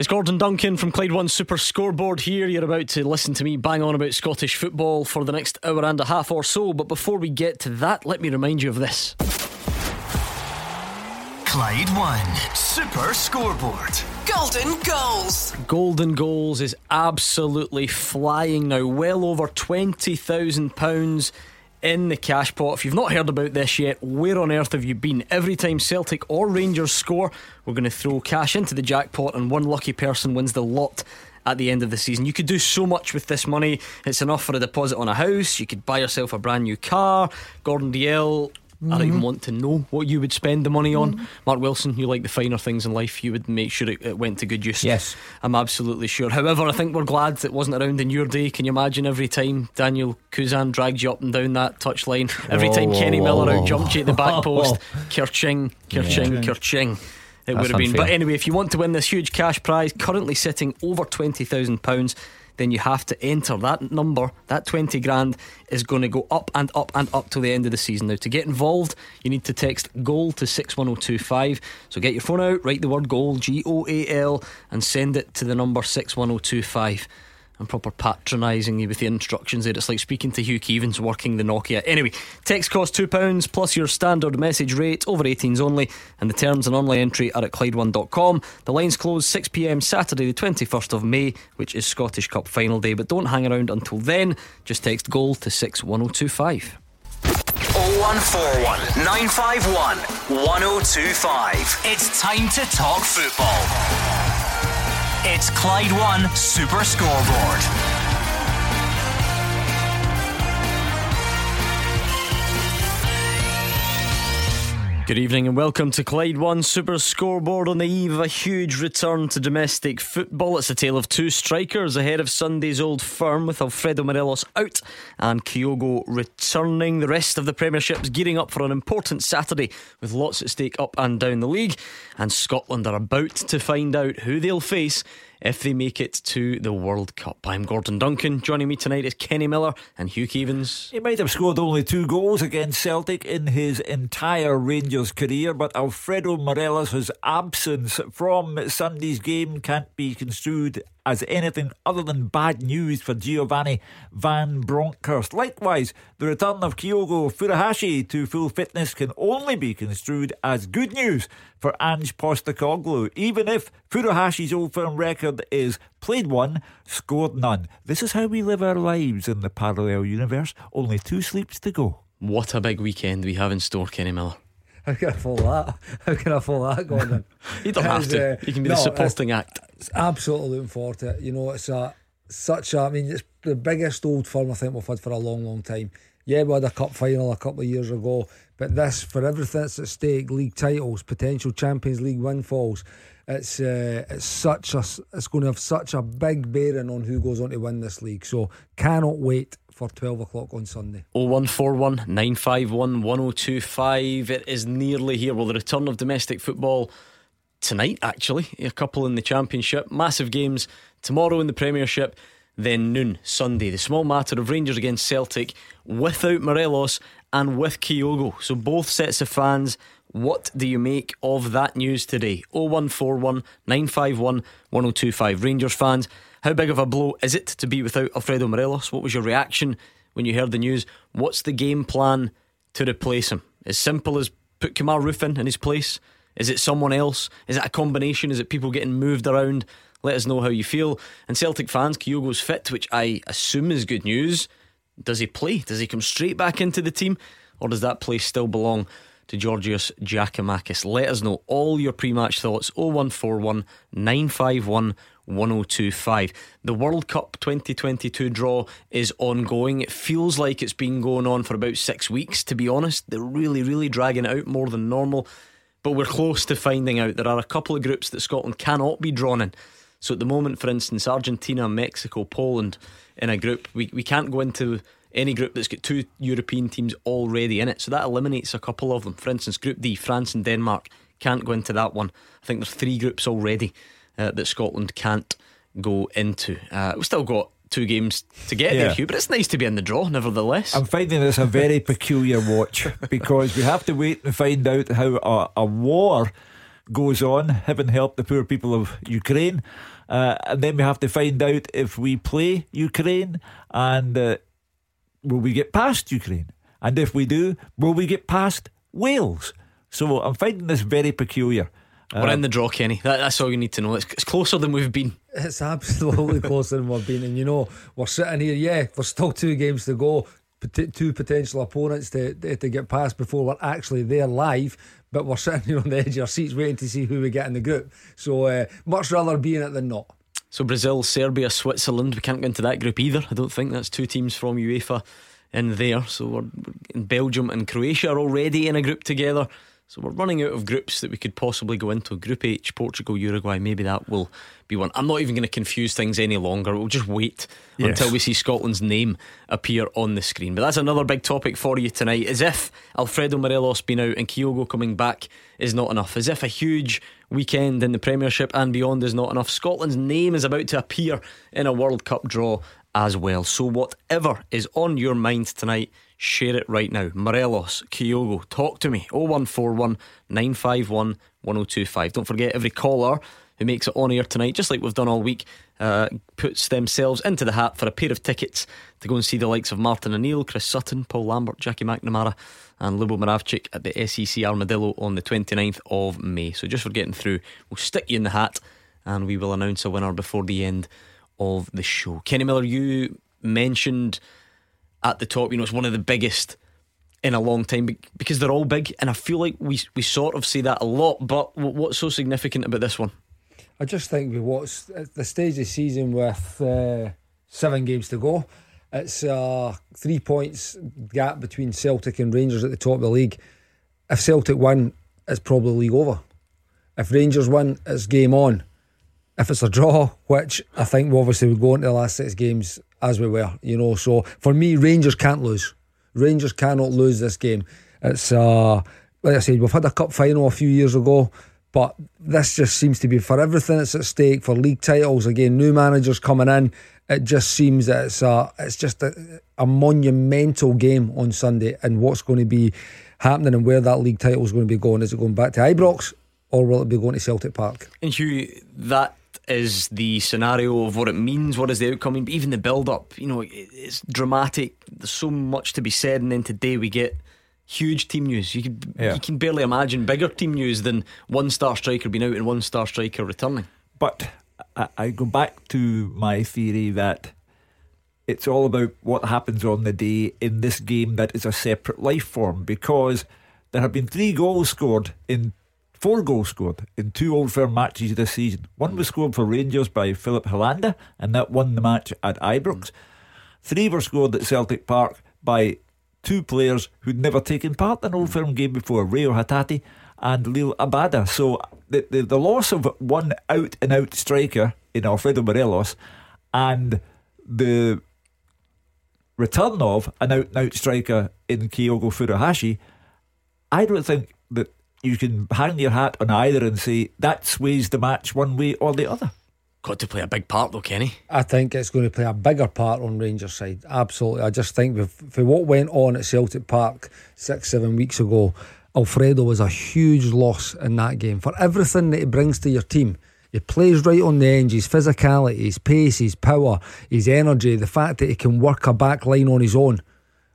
It's Gordon Duncan from Clyde One Super Scoreboard here. You're about to listen to me bang on about Scottish football for the next hour and a half or so. But before we get to that, let me remind you of this. Clyde One Super Scoreboard. Golden Goals. Golden Goals is absolutely flying now. Well over £20,000 in the cash pot. If you've not heard about this yet, where on earth have you been? Every time Celtic or Rangers score, we're going to throw cash into the jackpot, and one lucky person wins the lot at the end of the season. You could do so much with this money. It's enough for a deposit on a house. You could buy yourself a brand new car. Gordon Dalziel Mm-hmm. I don't even mm-hmm. want to know what you would spend the money on. Mm-hmm. Mark Wilson, you like the finer things in life, you would make sure it, it, went to good use. Yes. I'm absolutely sure. However, I think we're glad it wasn't around in your day. Can you imagine every time Daniel Cousin dragged you up and down that touchline? Every time Kenny Miller out jumped you at the back post, Kerching, Kerching, yeah. Kerching. It That's would have been. Unfair. But anyway, if you want to win this huge cash prize, currently sitting over £20,000, then you have to enter that number, that 20 grand is going to go up and up and up till the end of the season. Now, to get involved, you need to text GOAL to 61025. So get your phone out, write the word GOAL, G O A L, and send it to the number 61025 and proper patronising you with the instructions there. It's like speaking to Hugh Keevins working the Nokia. Anyway, text costs £2 plus your standard message rate, over 18s only, and the terms and online entry are at Clyde1.com. The lines close 6pm Saturday, the 21st of May, which is Scottish Cup final day. But don't hang around until then, just text GOAL to 61025. 0141 951 1025. It's time to talk football. It's Clyde One Super Scoreboard. Good evening and welcome to Clyde One Super Scoreboard on the eve of a huge return to domestic football. It's a tale of two strikers ahead of Sunday's old firm with Alfredo Morelos out and Kyogo returning. The rest of the Premiership's gearing up for an important Saturday with lots at stake up and down the league. And Scotland are about to find out who they'll face if they make it to the World Cup. I'm Gordon Duncan. Joining me tonight is Kenny Miller and Hugh Keevins. He might have scored only two goals against Celtic in his entire Rangers career, but Alfredo Morelos' absence from Sunday's game can't be construed as anything other than bad news for Giovanni Van Bronckhorst. Likewise, the return of Kyogo Furuhashi to full fitness can only be construed as good news for Ange Postecoglou, even if Furuhashi's old firm record is played one, scored none. This is how we live our lives in the parallel universe. Only two sleeps to go. What a big weekend we have in store, Kenny Miller. How can I follow that? How can I follow that, Gordon? you don't have to. Uh, you can be no, the supporting act. It's absolutely looking forward to it. You know, it's a such a. I mean, it's the biggest old firm I think we've had for a long, long time. Yeah, we had a cup final a couple of years ago, but this for everything that's at stake, league titles, potential Champions League windfalls. It's uh, it's such a it's going to have such a big bearing on who goes on to win this league. So cannot wait for 12 o'clock on Sunday. 0141 951 1025. It is nearly here. Well, the return of domestic football tonight, actually. A couple in the Championship. Massive games tomorrow in the Premiership. Then noon Sunday. The small matter of Rangers against Celtic without Morelos and with Kyogo. So both sets of fans. What do you make of that news today? 0141 951 1025. Rangers fans. How big of a blow is it to be without Alfredo Morelos? What was your reaction when you heard the news? What's the game plan to replace him? As simple as put Kemar Roofe in his place? Is it someone else? Is it a combination? Is it people getting moved around? Let us know how you feel. And Celtic fans, Kyogo's fit, which I assume is good news. Does he play? Does he come straight back into the team? Or does that place still belong to Georgios Giakoumakis? Let us know all your pre match thoughts 0141 951 1025. The World Cup 2022 draw is ongoing. It feels like it's been going on for about six weeks, to be honest. They're really, really dragging it out more than normal. But we're close to finding out. There are a couple of groups that Scotland cannot be drawn in. So at the moment, for instance, Argentina, Mexico, Poland in a group, we, we can't go into any group that's got two European teams already in it. So that eliminates a couple of them. For instance, Group D, France and Denmark can't go into that one. I think there's three groups already uh, that Scotland can't go into. Uh, we've still got two games to get yeah. there, Hugh, but it's nice to be in the draw, nevertheless. I'm finding this a very peculiar watch because we have to wait and find out how a, a war goes on. Heaven help the poor people of Ukraine. Uh, and then we have to find out if we play Ukraine and uh, will we get past Ukraine? And if we do, will we get past Wales? So I'm finding this very peculiar. We're in the draw, Kenny. That, that's all you need to know. It's, it's closer than we've been. It's absolutely closer than we've been. And you know, we're sitting here, yeah, there's still two games to go, pot- two potential opponents to, to get past before we're actually there live. But we're sitting here on the edge of our seats waiting to see who we get in the group. So uh, much rather be in it than not. So Brazil, Serbia, Switzerland. We can't go into that group either. I don't think that's two teams from UEFA in there. So we're in Belgium and Croatia are already in a group together. So we're running out of groups that we could possibly go into. Group H, Portugal, Uruguay, maybe that will be one. I'm not even going to confuse things any longer. We'll just wait yes. until we see Scotland's name appear on the screen. But that's another big topic for you tonight. As if Alfredo Morelos being out and Kyogo coming back is not enough. As if a huge weekend in the Premiership and beyond is not enough. Scotland's name is about to appear in a World Cup draw as well. So whatever is on your mind tonight Share it right now. Morelos, Kyogo, talk to me. 0141 951 1025. Don't forget, every caller who makes it on air tonight, just like we've done all week, uh, puts themselves into the hat for a pair of tickets to go and see the likes of Martin O'Neill, Chris Sutton, Paul Lambert, Jackie McNamara, and Lubo Moravcik at the SEC Armadillo on the 29th of May. So just for getting through, we'll stick you in the hat and we will announce a winner before the end of the show. Kenny Miller, you mentioned at the top. You know, it's one of the biggest in a long time because they're all big, and I feel like we we sort of see that a lot. But what's so significant about this one? I just think we watched at the stage of the season with uh, seven games to go. It's uh, three points gap between Celtic and Rangers at the top of the league. If Celtic win, it's probably league over. If Rangers win, it's game on. If it's a draw, which I think obviously would go into the last six games as we were, you know. So for me, Rangers can't lose. Rangers cannot lose this game. It's uh, like I said, we've had a cup final a few years ago, but this just seems to be for everything that's at stake for league titles. Again, new managers coming in. It just seems that it's a, it's just a, a monumental game on Sunday, and what's going to be happening and where that league title is going to be going. Is it going back to Ibrox? Or will it be going to Celtic Park? And Hugh, that is the scenario of what it means, what is the outcome, even the build up. You know, it's dramatic. There's so much to be said, and then today we get huge team news. You can yeah. you can barely imagine bigger team news than one star striker being out and one star striker returning. But I, I go back to my theory that it's all about what happens on the day in this game that is a separate life form because there have been three goals scored in Four goals scored in two Old Firm matches this season. One was scored for Rangers by Filip Helander, and that won the match at Ibrox. Three were scored at Celtic Park by two players who'd never taken part in an Old Firm game before, Reo Hatate and Liel Abada. So the, the, the loss of one out and out striker in Alfredo Morelos and the return of an out and out striker in Kyogo Furuhashi, I don't think you can hang your hat on either and say that sways the match one way or the other. Got to play a big part though, Kenny. I think it's going to play a bigger part on Rangers' side. Absolutely. I just think for what went on at Celtic Park six, seven weeks ago, Alfredo was a huge loss in that game. For everything that he brings to your team, he plays right on the edge, his physicality, his pace, his power, his energy, the fact that he can work a back line on his own.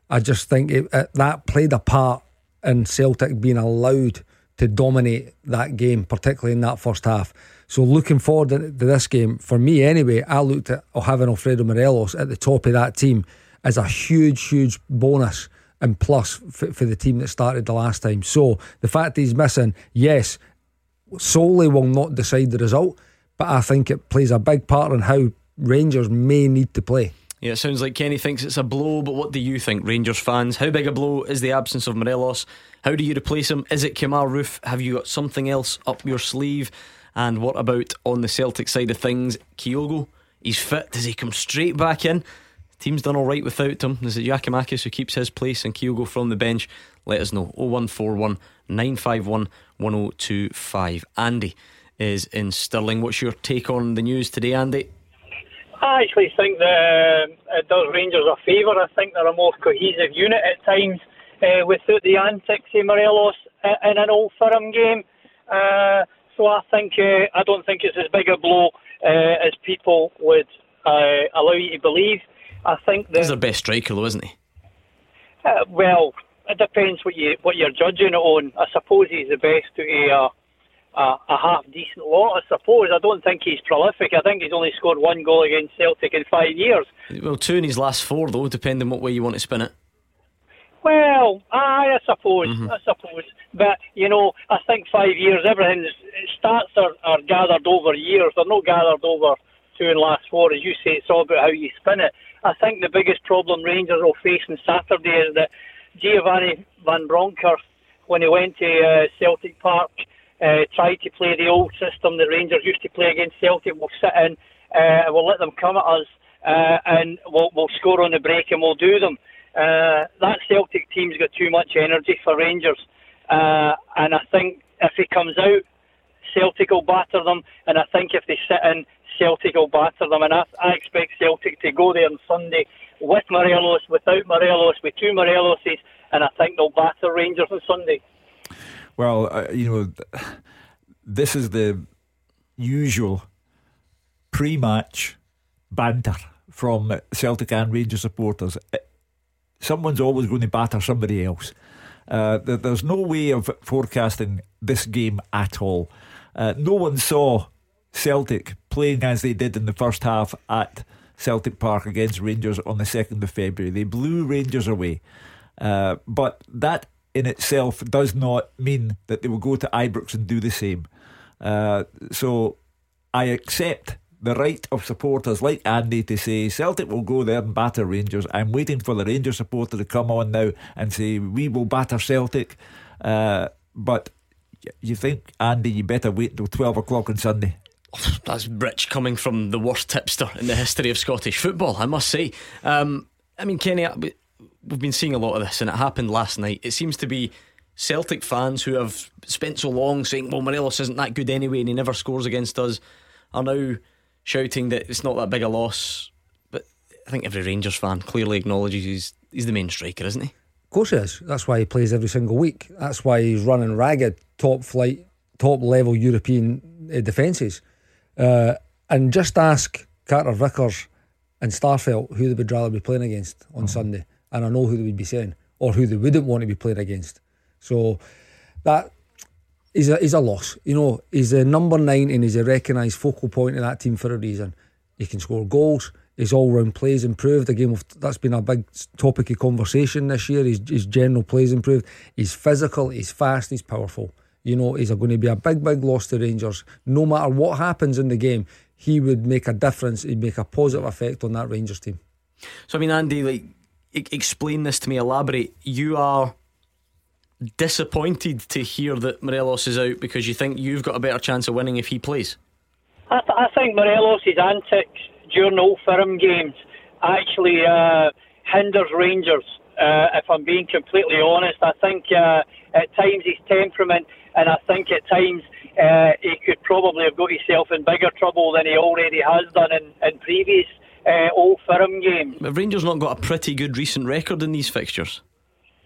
I just think it, it, that played a part in Celtic being allowed to dominate that game, particularly in that first half. So looking forward to this game, for me anyway, I looked at having Alfredo Morelos at the top of that team as a huge, huge bonus and plus for, for the team that started the last time. So the fact he's missing, yes, solely will not decide the result, but I think it plays a big part in how Rangers may need to play. Yeah, it sounds like Kenny thinks it's a blow, but what do you think, Rangers fans? How big a blow is the absence of Morelos? How do you replace him? Is it Kemar Roofe? Have you got something else up your sleeve? And what about on the Celtic side of things? Kyogo, he's fit. Does he come straight back in? Team's done all right without him. Is it Giakoumakis who keeps his place and Kyogo from the bench? Let us know. 0141 951 1025. Andy is in Stirling. What's your take on the news today, Andy? I actually think that uh, it does Rangers a favour. I think they're a more cohesive unit at times uh, without the antics of Morelos in an old firm game. Uh, So I think uh, I don't think it's as big a blow uh, as people would uh, allow you to believe. I think that He's their best striker, though, isn't he? uh, well, it depends what you what you're judging it on. I suppose he's the best to a a, a half decent lot. I suppose I don't think he's prolific. I think he's only scored one goal against Celtic in five years. Well, two in his last four, though, depending what way you want to spin it. Well, aye, I suppose, I suppose. But, you know, I think five years, everything's, stats are, are gathered over years. They're not gathered over two and last four. As you say, it's all about how you spin it. I think the biggest problem Rangers will face on Saturday is that Giovanni Van Bronckhorst, when he went to uh, Celtic Park, uh, to play the old system that Rangers used to play against Celtic. We'll sit in, uh, we'll let them come at us, uh, and we'll, we'll score on the break and we'll do them. Uh, that Celtic team's got too much energy for Rangers, uh, and I think if he comes out, Celtic will batter them, and I think if they sit in, Celtic will batter them, and I, I expect Celtic to go there on Sunday with Morelos, without Morelos, with two Moreloses, and I think they'll batter Rangers on Sunday. Well, uh, you know, this is the usual pre match banter from Celtic and Rangers supporters. Uh, Someone's always going to batter somebody else. Uh, there's no way of forecasting this game at all. Uh, no one saw Celtic playing as they did in the first half at Celtic Park against Rangers on the 2nd of February. They blew Rangers away. Uh, but that in itself does not mean that they will go to Ibrox and do the same. Uh, so I accept the right of supporters like Andy to say Celtic will go there and batter Rangers. I'm waiting for the Rangers supporter to come on now and say we will batter Celtic. Uh, but you think, Andy, you better wait until 12 o'clock on Sunday? That's rich coming from the worst tipster in the history of Scottish football, I must say. Um, I mean, Kenny, we've been seeing a lot of this, and it happened last night. It seems to be Celtic fans who have spent so long saying, well, Morelos isn't that good anyway, and he never scores against us, are now shouting that it's not that big a loss. But I think every Rangers fan clearly acknowledges he's, he's the main striker, isn't he? Of course he is. That's why he plays every single week. That's why he's running ragged, top flight, top level European uh, defences. Uh, and just ask Carter Vickers and Starfelt who they would rather be playing against on Sunday, and I know who they would be saying, or who they wouldn't want to be playing against. So that is a, is a loss. You know, he's a number nine and he's a recognised focal point of that team for a reason. He can score goals. His all round plays improved. Again, we've- that's been a big topic of conversation this year. His, his general plays improved. He's physical, he's fast, he's powerful. You know, he's going to be a big, big loss to Rangers. No matter what happens in the game, he would make a difference. He'd make a positive effect on that Rangers team. So I mean, Andy, like, explain this to me. Elaborate. You are disappointed to hear that Morelos is out because you think you've got a better chance of winning if he plays. I, th- I think Morelos' antics during Old Firm games actually uh, hinders Rangers. Uh, if I'm being completely honest, I think uh, at times his temperament, and I think at times uh, he could probably have got himself in bigger trouble than he already has done in, in previous uh, Old Firm games. But Rangers not got a pretty good recent record in these fixtures.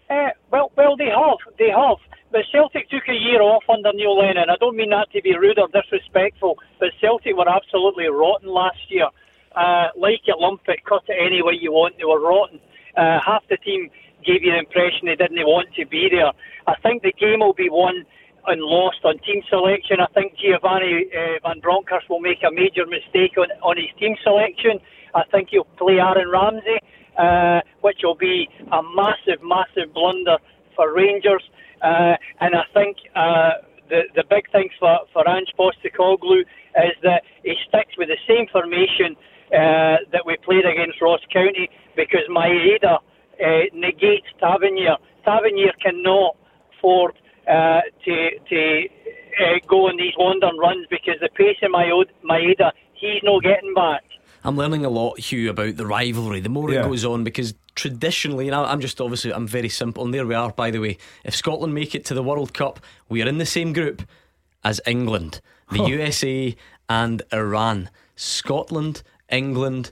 Uh, well, well, they have, they have. But Celtic took a year off under Neil Lennon. I don't mean that to be rude or disrespectful, but Celtic were absolutely rotten last year. Uh, like it, lump it, cut it any way you want. They were rotten. Uh, half the team gave you the impression they didn't want to be there. I think the game will be won and lost on team selection. I think Giovanni uh, Van Bronckhorst will make a major mistake on, on his team selection. I think he'll play Aaron Ramsey, uh, which will be a massive, massive blunder for Rangers. Uh, and I think uh, the the big thing for for Ange Postecoglou is that he sticks with the same formation uh, that we played against Ross County because Maeda uh, negates Tavernier. Tavernier cannot afford uh, to to uh, go on these wandering runs because the pace of Maeda, Maeda he's not getting back. I'm learning a lot, Hugh, about the rivalry. The more Yeah. it goes on, because traditionally, and I- I'm just obviously, I'm very simple, and there we are, by the way. If Scotland make it to the World Cup, we are in the same group as England, the USA, and Iran. Scotland, England,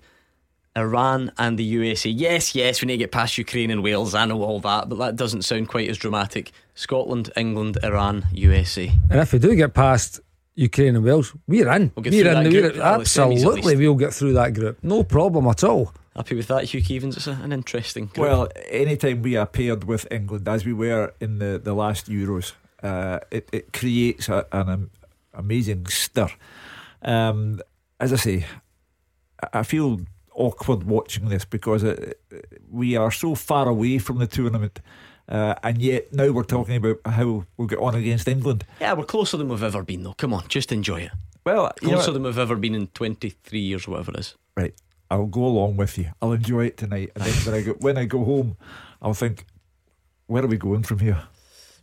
Iran, and the USA. Yes, yes, we need to get past Ukraine and Wales. I know all that, but that doesn't sound quite as dramatic. Scotland, England, Iran, USA. And if we do get past Ukraine and Wales, we're in. We'll get we're through in. that We're, group. Well, the absolutely, we'll get through that group. No problem at all. Happy with that, Hugh Keevins? It's a, an interesting. Group. Well, anytime we are paired with England, as we were in the, the last Euros, uh, it, it creates a, an am- amazing stir. Um, as I say, I- I feel awkward watching this because uh we are so far away from the tournament. Uh, and yet now we're talking about how we'll get on against England. yeah, we're closer than we've ever been, though. Come on, just enjoy it. Well, Closer than we've ever been in 23 years, whatever it is. right, I'll go along with you. I'll enjoy it tonight, and then when I go when I go home, I'll think, where are we going from here?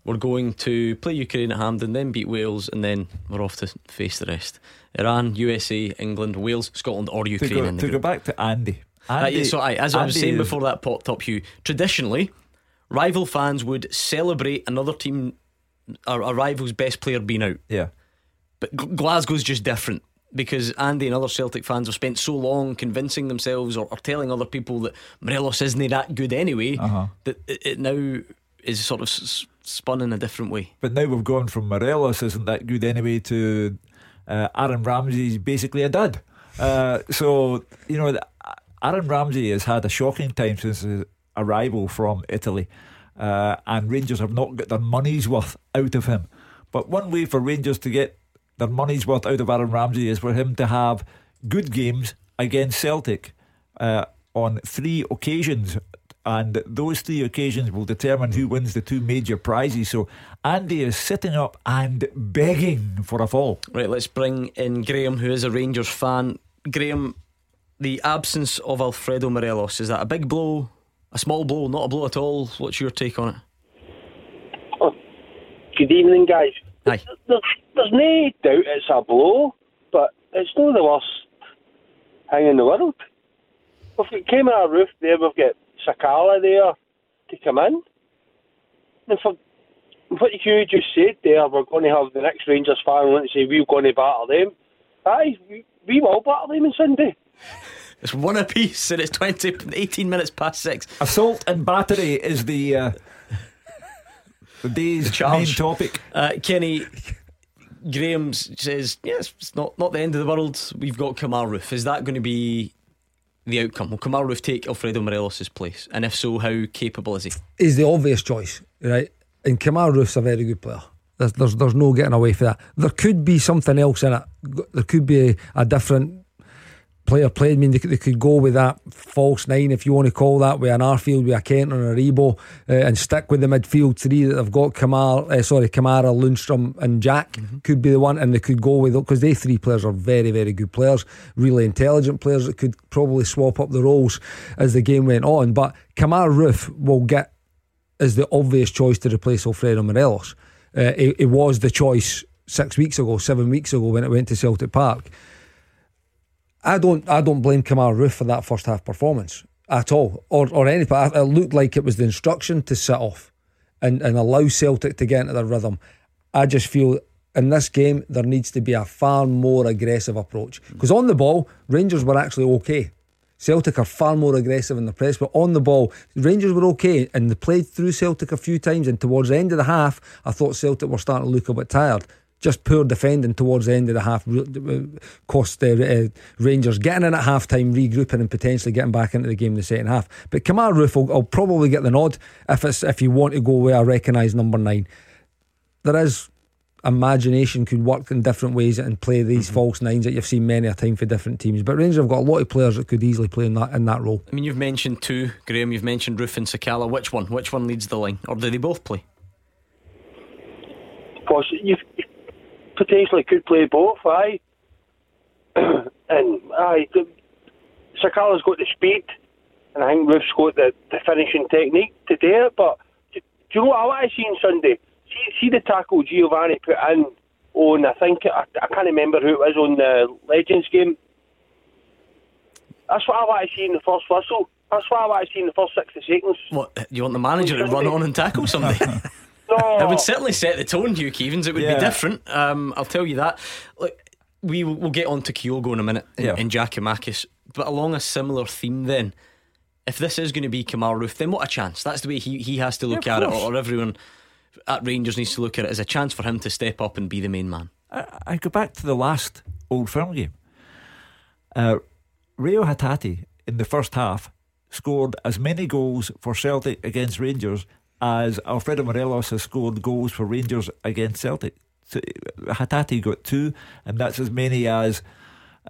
We're going to play Ukraine at Hampden, then beat Wales, and then we're off to face the rest. Iran, USA, England, Wales, Scotland, or To Ukraine go, in the to go back to Andy. Uh, Andy so, aye, as I was Andy saying before that popped up, Hugh, traditionally, rival fans would celebrate another team, a, a rival's best player being out. yeah, But G- Glasgow's just different because Andy and other Celtic fans have spent so long convincing themselves or, or telling other people that Morelos isn't that good anyway Uh-huh. that it, it now is sort of s- spun in a different way. but now we've gone from Morelos isn't that good anyway to uh, Aaron Ramsey's basically a dud. Uh, so you know, Aaron Ramsey has had a shocking time since arrival from Italy, uh, and Rangers have not got their money's worth out of him. But one way for Rangers to get their money's worth out of Aaron Ramsey is for him to have good games against Celtic uh, on three occasions. And those three occasions will determine who wins the two major prizes. So Andy is sitting up and begging for a fall. Right, let's bring in Graham, who is a Rangers fan. Graham, the absence of Alfredo Morelos, is that a big blow, a small blow, not a blow at all? What's your take on it? Oh, good evening, guys. Aye. There's, there's no doubt it's a blow, but it's not the worst thing in the world. If We've got Kemar Roofe there, we've got Sakala there to come in. And for what you just said there, we're going to have the next Rangers fan and say we're going to battle them. Aye, we, we will battle them on Sunday. It's one apiece and it's 20, 18 minutes past six. Assault and battery is the uh, the day's main charge. topic. Uh, Kenny, Graham says, yes, it's not, not the end of the world. We've got Kemar Roofe. Is that going to be the outcome? Will Kemar Roofe take Alfredo Morelos' place? And if so, how capable is he? Is the obvious choice, right? And Kemar Roofe's a very good player. There's, there's, there's no getting away from that. There could be something else in it. There could be a, a different player played. I mean, they, could- they could go with that false nine, if you want to call that, with an Arfield, with a Kent and a Aribo, uh, and stick with the midfield three that they've got. Kamal, uh, sorry, Kamara, Lundstram, and Jack could be the one, and they could go with because they three players are very, very good players, really intelligent players that could probably swap up the roles as the game went on. But Kemar Roofe will get is the obvious choice to replace Alfredo Morelos. Uh, it, it was the choice six weeks ago, seven weeks ago when it went to Celtic Park. I don't, I don't blame Kemar Roofe for that first half performance at all, or or any part. It looked like it was the instruction to sit off and and allow Celtic to get into their rhythm. I just feel in this game there needs to be a far more aggressive approach because on the ball Rangers were actually okay. Celtic are far more aggressive in the press, but on the ball, Rangers were okay and they played through Celtic a few times. And towards the end of the half, I thought Celtic were starting to look a bit tired. Just poor defending towards the end of the half re- cost uh, uh, Rangers getting in at half time, regrouping, and potentially getting back into the game in the second half. But Kemar Roofe will, will probably get the nod if it's if you want to go where I recognise number nine. There is imagination could work in different ways and play these false nines that you've seen many a time for different teams. But Rangers have got a lot of players that could easily play in that in that role. I mean, you've mentioned two, Graham. You've mentioned Roofe and Sakala. Which one? Which one leads the line, or do they both play? Poss- you potentially could play both, aye. and aye, Sakala's got the speed, and I think Roofe's got the, the finishing technique to do it. But do, do you know what I want to see on Sunday? See, see the tackle Giovanni put in on, I think, I, I can't remember who it was on the Legends game. That's what I want to see in the first whistle. That's what I want to see in the first 60 seconds. What you want the manager to run on and tackle somebody? No, It would certainly set the tone, Hugh Keevins. It would Yeah. be different. Um, I'll tell you that. Look, we will we'll get on to Kyogo in a minute and, Yeah. and Giakoumakis, but along a similar theme. Then, if this is going to be Kemar Roofe, then what a chance! That's the way he he has to look Yeah, at of it, or everyone at Rangers needs to look at it as a chance for him to step up and be the main man. I, I go back to the last Old Firm game. Uh, Reo Hatate in the first half scored as many goals for Celtic against Rangers as Alfredo Morelos has scored goals for Rangers against Celtic. So Hatate got two, and that's as many as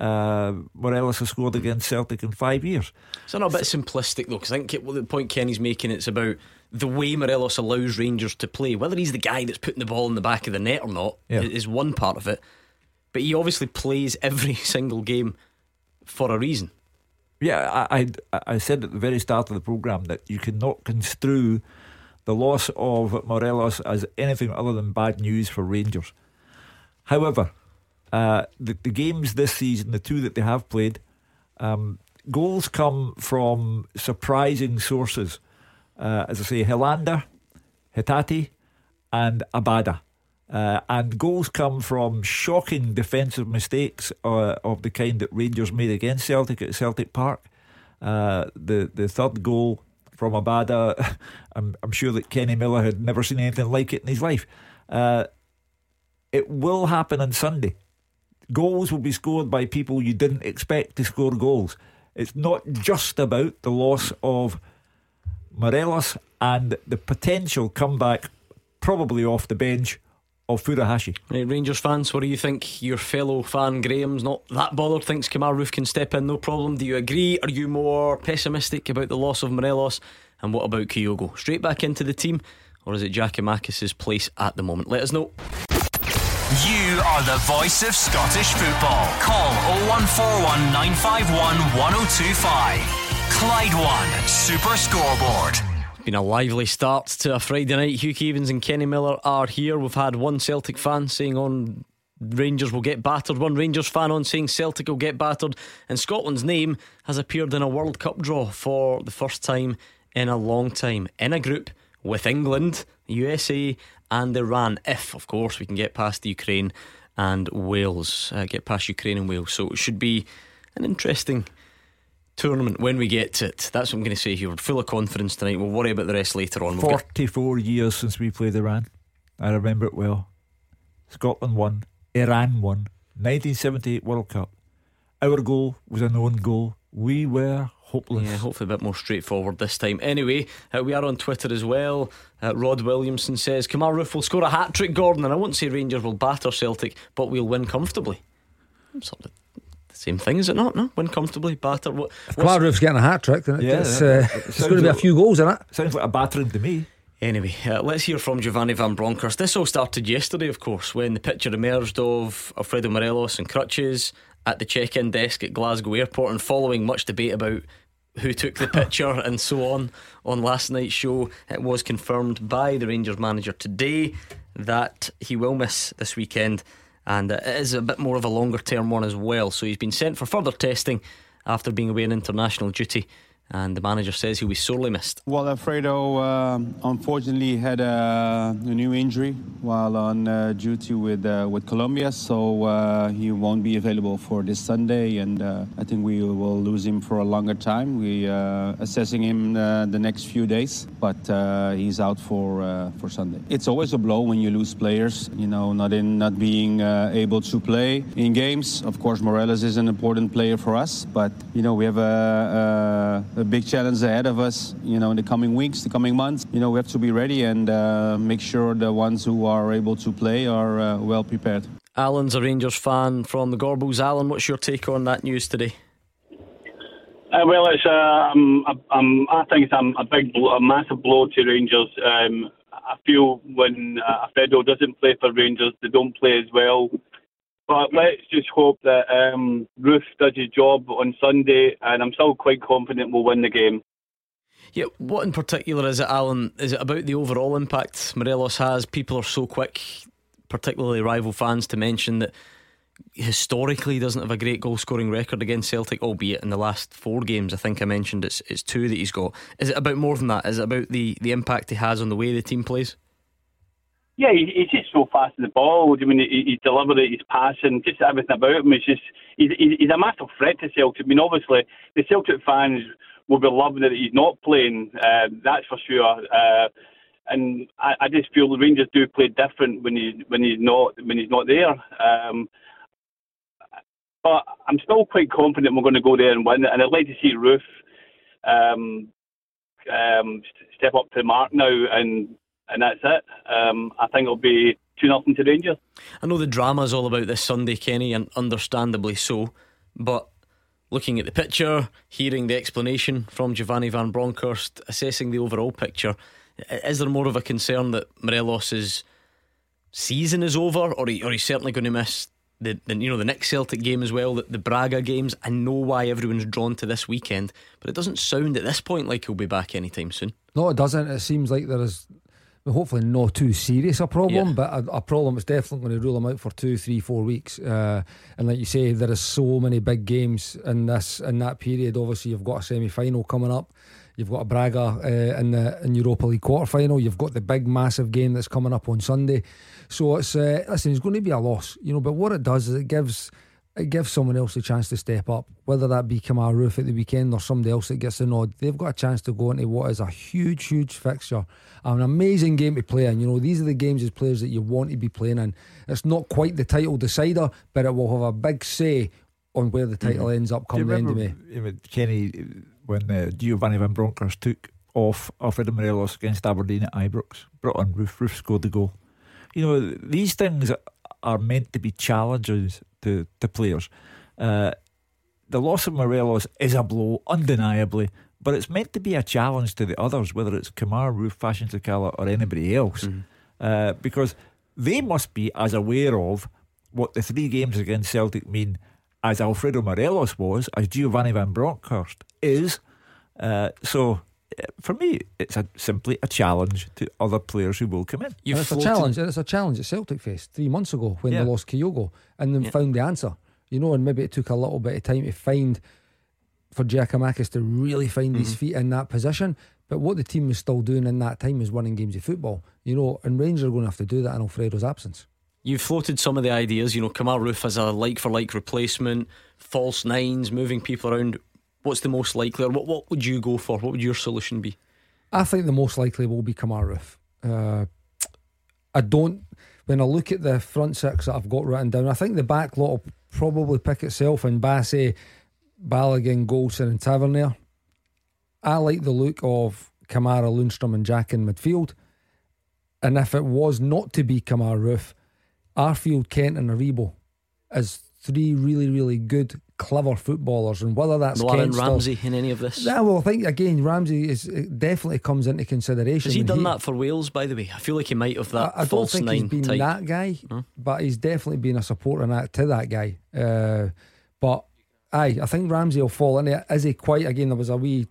uh, Morelos has scored against Celtic in five years. It's not a bit simplistic though, because I think it, well, the point Kenny's making it's about the way Morelos allows Rangers to play. Whether he's the guy that's putting the ball in the back of the net or not Yeah. is one part of it, but he obviously plays every single game for a reason. Yeah, I, I I said at the very start of the programme that you cannot construe the loss of Morelos as anything other than bad news for Rangers. However, uh, the, the games this season, the two that they have played, um, goals come from surprising sources. Uh, as I say, Helander, Hatate, and Abada. Uh, and goals come from shocking defensive mistakes uh, of the kind that Rangers made against Celtic at Celtic Park. Uh, the the third goal from Abada, I'm, I'm sure that Kenny Miller had never seen anything like it in his life. Uh, it will happen on Sunday. Goals will be scored by people you didn't expect to score goals. It's not just about the loss of Morelos and the potential comeback, probably off the bench, of Furuhashi. Right, Rangers fans, what do you think? Your fellow fan Graham's not that bothered, thinks Kemar Roofe can step in, no problem. Do you agree? Are you more pessimistic about the loss of Morelos? And what about Kyogo? Straight back into the team, or is it Giakoumakis' place at the moment? Let us know. You are the voice of Scottish football. Call 0141 951 1025. Clyde One Super Scoreboard. Been a lively start to a Friday night. Hugh Keevins and Kenny Miller are here. We've had one Celtic fan saying on Rangers will get battered, one Rangers fan on saying Celtic will get battered, and Scotland's name has appeared in a World Cup draw for the first time in a long time in a group with England, USA, and Iran. If, of course, we can get past Ukraine and Wales, uh, get past Ukraine and Wales. So it should be an interesting tournament when we get to it. That's what I'm going to say here. We're full of confidence tonight. We'll worry about the rest later on. Get- 44 years since we played Iran. I remember it well. Scotland won, Iran won. 1978 World Cup. Our goal was a known goal. We were hopeless. Yeah, hopefully a bit more straightforward this time. Anyway, uh, we are on Twitter as well. Uh, Rod Williamson says Kemar Roofe will score a hat trick, Gordon, and I won't say Rangers will batter Celtic, but we'll win comfortably. The same thing, is it not? No, win comfortably, batter. What? what's- Cladroof's getting a hat trick, then? Yeah, it's, uh, It it's going to be a few goals in it. Sounds like a battering to me. Anyway, uh, let's hear from Giovanni Van Bronckhorst. This all started yesterday, of course, when the picture emerged of Alfredo Morelos and crutches at the check in desk at Glasgow Airport, and following much debate about who took the picture and so on on last night's show, it was confirmed by the Rangers manager today that he will miss this weekend, and it is a bit more of a longer term one as well. So he's been sent for further testing after being away on international duty, and the manager says he'll be sorely missed. Well, Alfredo um unfortunately had a, a new injury while on uh, duty with uh, with Colombia, so uh, he won't be available for this Sunday, and uh, I think we will lose him for a longer time. We uh, assessing him uh, the next few days, but uh, he's out for uh, for Sunday. It's always a blow when you lose players, you know, not in not being uh, able to play in games. Of course, Morelos is an important player for us, but you know we have a, a, a big challenge ahead of us. You know, in the coming weeks, the coming months. You know, we have to be ready and uh, make sure the ones who are able to play are uh, well prepared. Alan's a Rangers fan from the Gorbals. Alan, what's your take on that news today? Uh, well, it's uh, um, um, I think it's um, a big, blow, a massive blow to Rangers. Um, I feel when uh, Alfredo doesn't play for Rangers, they don't play as well. But let's just hope that um, Roofe does his job on Sunday, and I'm still quite confident we'll win the game. Yeah, what in particular is it, Alan? Is it about the overall impact Morelos has? People are so quick, particularly rival fans, to mention that historically doesn't have a great goal scoring record against Celtic, albeit in the last four games. I think I mentioned it's it's two that he's got. Is it about more than that? Is it about the, the impact he has on the way the team plays? Yeah, he, he's just so fast in the ball. I mean, he, he's deliberate, he's passing, just everything about him. It's just he's, he's, he's a massive threat to Celtic. I mean, obviously the Celtic fans will be loving that he's not playing. Uh, that's for sure. Uh, and I, I, just feel the Rangers do play different when he when he's not when he's not there. Um, but I'm still quite confident we're going to go there and win. And I'd like to see Roofe um, um, step up to the mark now, and and that's it. Um, I think it'll be two nothing to Rangers. I know the drama is all about this Sunday, Kenny, and understandably so. But looking at the picture, hearing the explanation from Giovanni Van Bronckhorst, assessing the overall picture, is there more of a concern that Morelos's season is over, or, he, or he's certainly going to miss the, the, you know the next Celtic game as well, the, the Braga games. I know why everyone's drawn to this weekend, but it doesn't sound at this point like he'll be back anytime soon. No, it doesn't. It seems like there is hopefully not too serious a problem, yeah. but a, a, problem that's definitely going to rule him out for two, three, four weeks. Uh, and like you say, there is so many big games in this in that period. Obviously, you've got a semi final coming up. You've got a Braga uh, in the in Europa League quarter final. You've got the big massive game that's coming up on Sunday. So it's uh, listen, it's going to be a loss, you know. But what it does is it gives it gives someone else a chance to step up, whether that be Kemar Roofe at the weekend or somebody else that gets the nod. They've got a chance to go into what is a huge, huge fixture, an amazing game to play in. You know, these are the games as players that you want to be playing in. It's not quite the title decider, but it will have a big say on where the title mm-hmm. ends up coming the end of May. Kenny, when uh, Giovanni Van Bronckhorst took off Alfredo Morelos against Aberdeen at Ibrox, brought on Roofe, Roofe scored the goal. You know, these things are meant to be challenges to, to players. Uh, the loss of Morelos is a blow, undeniably, but it's meant to be a challenge to the others, whether it's Kemar, Roofe, Fashion Sakala, or anybody else, mm. uh, because they must be as aware of what the three games against Celtic mean as Alfredo Morelos was, as Giovanni Van Bronckhorst is. Uh, so for me, it's a, simply a challenge to other players who will come in. You've it's a challenge. It's a challenge at Celtic Fest three months ago when yeah. they lost Kyogo and then yeah. found the answer. You know, and maybe it took a little bit of time to find for Giakoumakis to really find mm-hmm. his feet in that position. But what the team was still doing in that time was winning games of football. You know, and Rangers are going to have to do that in Alfredo's absence. You've floated some of the ideas, you know, Kemar Roofe as a like for like replacement, false nines, moving people around. What's the most likely, or what, what would you go for? What would your solution be? I think the most likely will be Kemar Roofe. Uh, I don't. When I look at the front six that I've got written down, I think the back lot will probably pick itself in Bassey, Balogun, Goldson, and Tavernier. I like the look of Kamara, Lundstram, and Jack in midfield. And if it was not to be Kemar Roofe, Arfield, Kent, and Aribo as three really, really good clever footballers, and whether that's Aaron Ramsey in any of this. Yeah, well, I think again, Ramsey is definitely comes into consideration. Has he done he, that for Wales? By the way, I feel like he might have that. I, I don't think he's been type. that guy, huh? but he's definitely been a supporter that, to that guy. Uh, but aye, I think Ramsey will fall in it. Is he quite again? There was a wee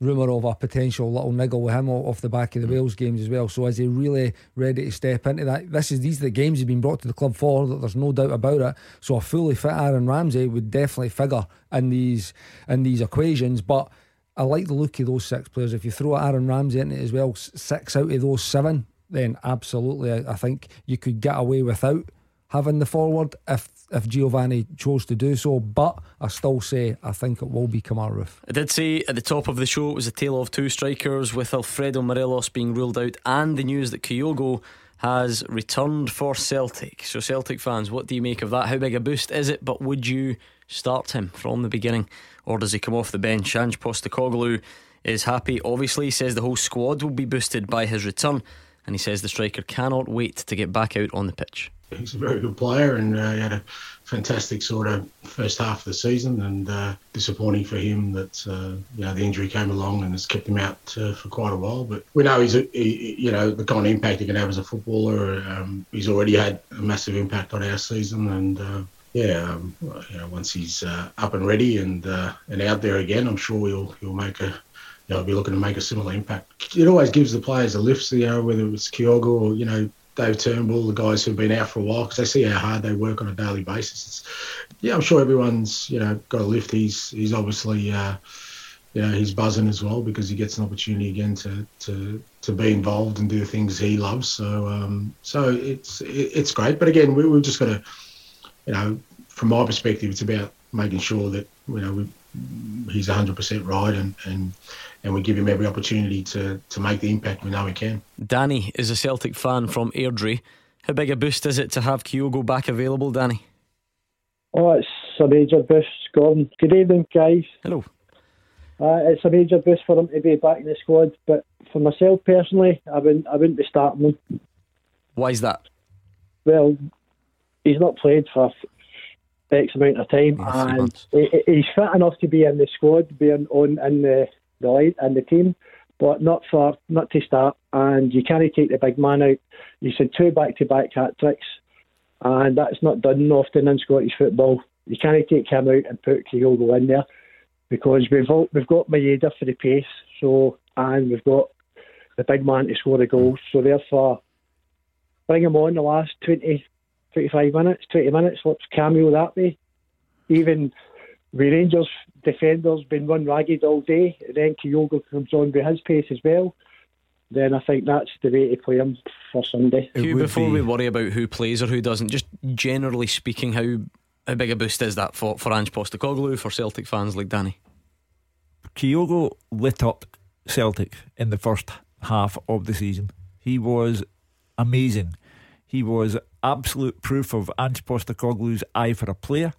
rumour of a potential little niggle with him off the back of the mm. Wales games as well. So is he really ready to step into that? This is these are the games he's been brought to the club for. That there's no doubt about it. So a fully fit Aaron Ramsey would definitely figure in these in these equations, but. I like the look of those six players. If you throw Aaron Ramsey in it as well, six out of those seven, then absolutely, I think you could get away without having the forward if if Giovanni chose to do so. But I still say I think it will be Kemar Roofe. I did say at the top of the show it was a tale of two strikers with Alfredo Morelos being ruled out and the news that Kyogo has returned for Celtic. So Celtic fans, what do you make of that? How big a boost is it? But would you start him from the beginning or does he come off the bench? Ange Postecoglou is happy. Obviously, says the whole squad will be boosted by his return and he says the striker cannot wait to get back out on the pitch. He's a very good player, and uh, he had a fantastic sort of first half of the season. And uh, disappointing for him that uh, you know the injury came along and has kept him out uh, for quite a while. But we know he's a, he, you know the kind of impact he can have as a footballer. Um, he's already had a massive impact on our season, and uh, yeah, um, you know once he's uh, up and ready and and out there again, I'm sure he'll he'll make a you know, be looking to make a similar impact. It always gives the players a lift, you know, whether it's Kyogo or, you know, Dave Turnbull, the guys who've been out for a while, because they see how hard they work on a daily basis. It's, yeah, I'm sure everyone's you know got a lift. He's he's obviously uh, you know he's buzzing as well because he gets an opportunity again to to to be involved and do the things he loves. So um, so it's it's great. But again, we, we've just got to you know from my perspective, it's about making sure that you know we he's 100% right, and, and and we give him every opportunity to to make the impact we know he can. Danny is a Celtic fan from Airdrie. How big a boost is it to have Kyogo back available, Danny? Oh, it's a major boost, Gordon. Good evening, guys. Hello. Uh, it's a major boost for him to be back in the squad, but for myself personally, I wouldn't, I wouldn't be starting him. Why is that? Well, he's not played for X amount of time, and he, he's fit enough to be in the squad, being on in the the line in the team, but not for not to start. And you can't take the big man out. You said two back to back hat tricks, and that's not done often in Scottish football. You can't take him out and put Kyogo in there because we've all, we've got Maeda for the pace, so and we've got the big man to score the goals. So therefore, bring him on the last 20, 25 minutes, 20 minutes. Let's cameo that way. Even with Rangers defenders been run ragged all day, then Kyogo comes on with his pace as well. Then I think that's the way to play him for Sunday. Hugh, before be... we worry about who plays or who doesn't, just generally speaking, how how big a boost is that for, for Ange Postecoglou, for Celtic fans like Danny? Kyogo lit up Celtic in the first half of the season. He was amazing. He was absolute proof of Ange Postecoglou's eye for a player.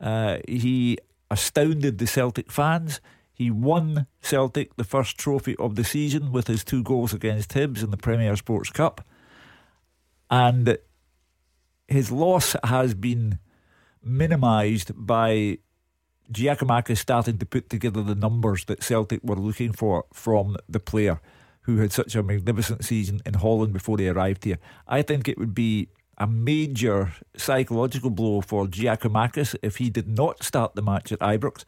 Uh, he astounded the Celtic fans. He won Celtic the first trophy of the season with his two goals against Hibs in the Premier Sports Cup. And his loss has been minimised by Giakoumakis starting to put together the numbers that Celtic were looking for from the player who had such a magnificent season in Holland before he arrived here. I think it would be a major psychological blow for Giakoumakis if he did not start the match at Ibrox.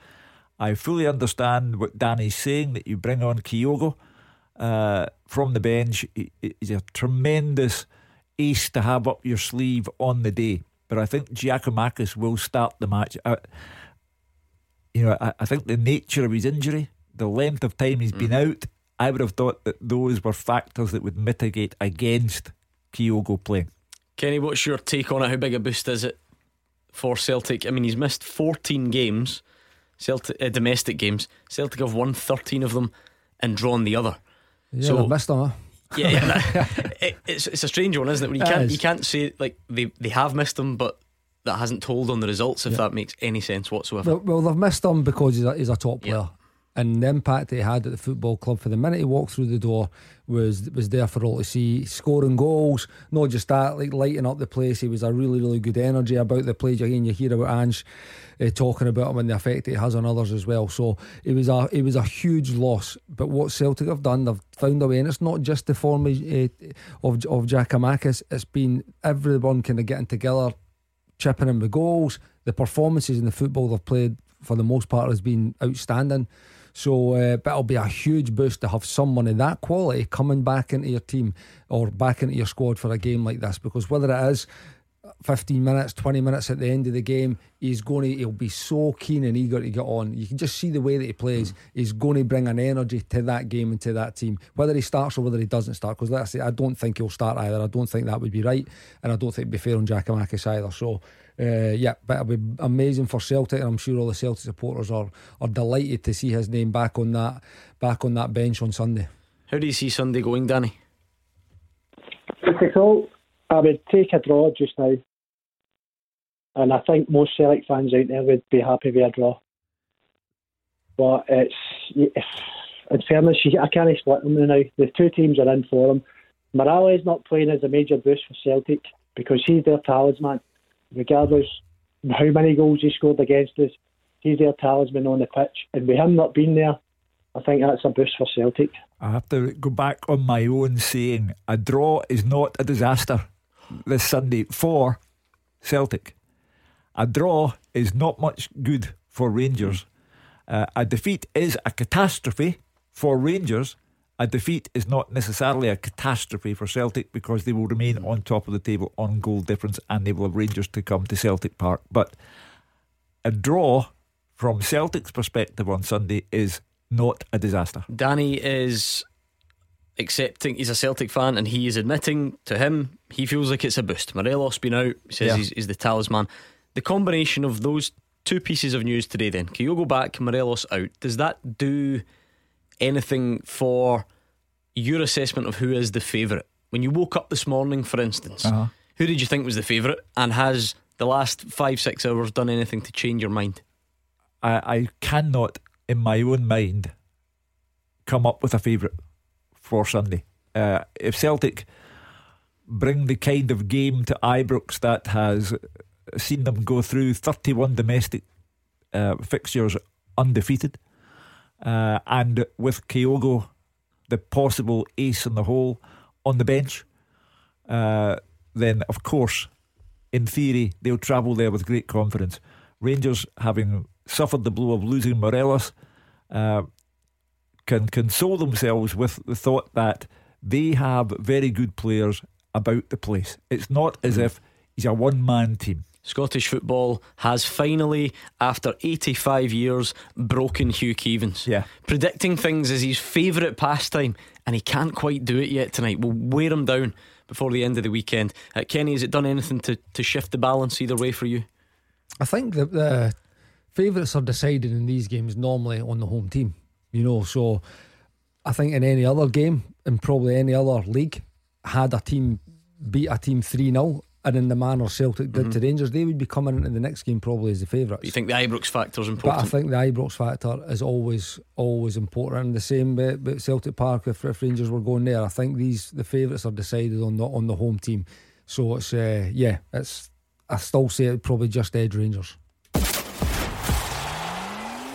I fully understand what Danny's saying that you bring on Kyogo uh, from the bench. He's a tremendous ace to have up your sleeve on the day but I think Giakoumakis will start the match. I, you know, I, I, think the nature of his injury, the length of time he's mm. been out, I would have thought that those were factors that would mitigate against Kyogo playing. Kenny, what's your take on it? How big a boost is it for Celtic? I mean, he's missed 14 games, Celtic uh, domestic games. Celtic have won 13 of them and drawn the other. Yeah, so, missed them. Huh? Yeah, yeah it, it's it's a strange one, isn't it? When you it can't is. you can't say like they they have missed them, but that hasn't told on the results. If yeah. that makes any sense whatsoever. Well, well, they've missed him because he's a, he's a top player. And the impact that he had at the football club for the minute he walked through the door was was there for all to see. Scoring goals, not just that, like lighting up the place. He was a really, really good energy about the place. Again, you hear about Ange uh, talking about him and the effect it has on others as well. So it was a it was a huge loss. But what Celtic have done, they've found a way, and it's not just the form uh, of of Giakoumakis. It's been everyone kind of getting together, chipping in the goals. The performances in the football they've played for the most part has been outstanding. So, uh, but it'll be a huge boost to have someone of that quality coming back into your team or back into your squad for a game like this. Because whether it is 15 minutes, 20 minutes at the end of the game, he's going to, he'll be so keen and eager to get on. You can just see the way that he plays. He's going to bring an energy to that game and to that team, whether he starts or whether he doesn't start. Because let's say, I don't think he'll start either. I don't think that would be right. And I don't think it'd be fair on Giakoumakis either. So, uh, yeah, but it'll be amazing for Celtic, and I'm sure all the Celtic supporters are are delighted to see his name back on that back on that bench on Sunday. How do you see Sunday going, Danny? Difficult. I would take a draw just now, and I think most Celtic fans out there would be happy with a draw. But it's, if, in fairness, I can't split them now. The two teams are in for them. Morelos is not playing as a major boost for Celtic because he's their talisman regardless how many goals he scored against us, he's their talisman on the pitch. And with him not being there, I think that's a boost for Celtic. I have to go back on my own saying a draw is not a disaster this Sunday for Celtic. A draw is not much good for Rangers. Uh, a defeat is a catastrophe for Rangers a defeat is not necessarily a catastrophe for Celtic because they will remain on top of the table on goal difference and they will have Rangers to come to Celtic Park. But a draw from Celtic's perspective on Sunday is not a disaster. Danny is accepting he's a Celtic fan and he is admitting to him he feels like it's a boost. Morelos been out, he says yeah. he's, he's the talisman. The combination of those two pieces of news today. Then Kyogo back, Morelos out. Does that do anything for your assessment of who is the favourite? When you woke up this morning, for instance, Uh-huh. who did you think was the favourite, and has the last five six hours done anything to change your mind? I, I cannot, in my own mind, come up with a favourite for Sunday. Uh, if Celtic bring the kind of game to Ibrox that has seen them go through 31 domestic uh, fixtures undefeated, uh, and with Kyogo, the possible ace in the hole, on the bench, uh, then of course, in theory, they'll travel there with great confidence. Rangers, having suffered the blow of losing Morelos, uh, can console themselves with the thought that they have very good players about the place. It's not as if he's a one man team. Scottish football has finally, after 85 years, broken Hugh Keevins. Yeah. Predicting things is his favourite pastime, and he can't quite do it yet tonight. We'll wear him down before the end of the weekend. Uh, Kenny, has it done anything to, to shift the balance either way for you? I think that the favourites are decided in these games normally on the home team. You know, so I think in any other game, in probably any other league, had a team beat a team 3 0, and in the manner Celtic did to Rangers, they would be coming into the next game probably as the favourites. But you think the Ibrox factor is important? But? I think the Ibrox factor is always always important. And the same with, with Celtic Park, if, if Rangers were going there, I think these the favourites are decided on the on the home team. So it's uh, yeah, it's I still say it probably just edge Rangers.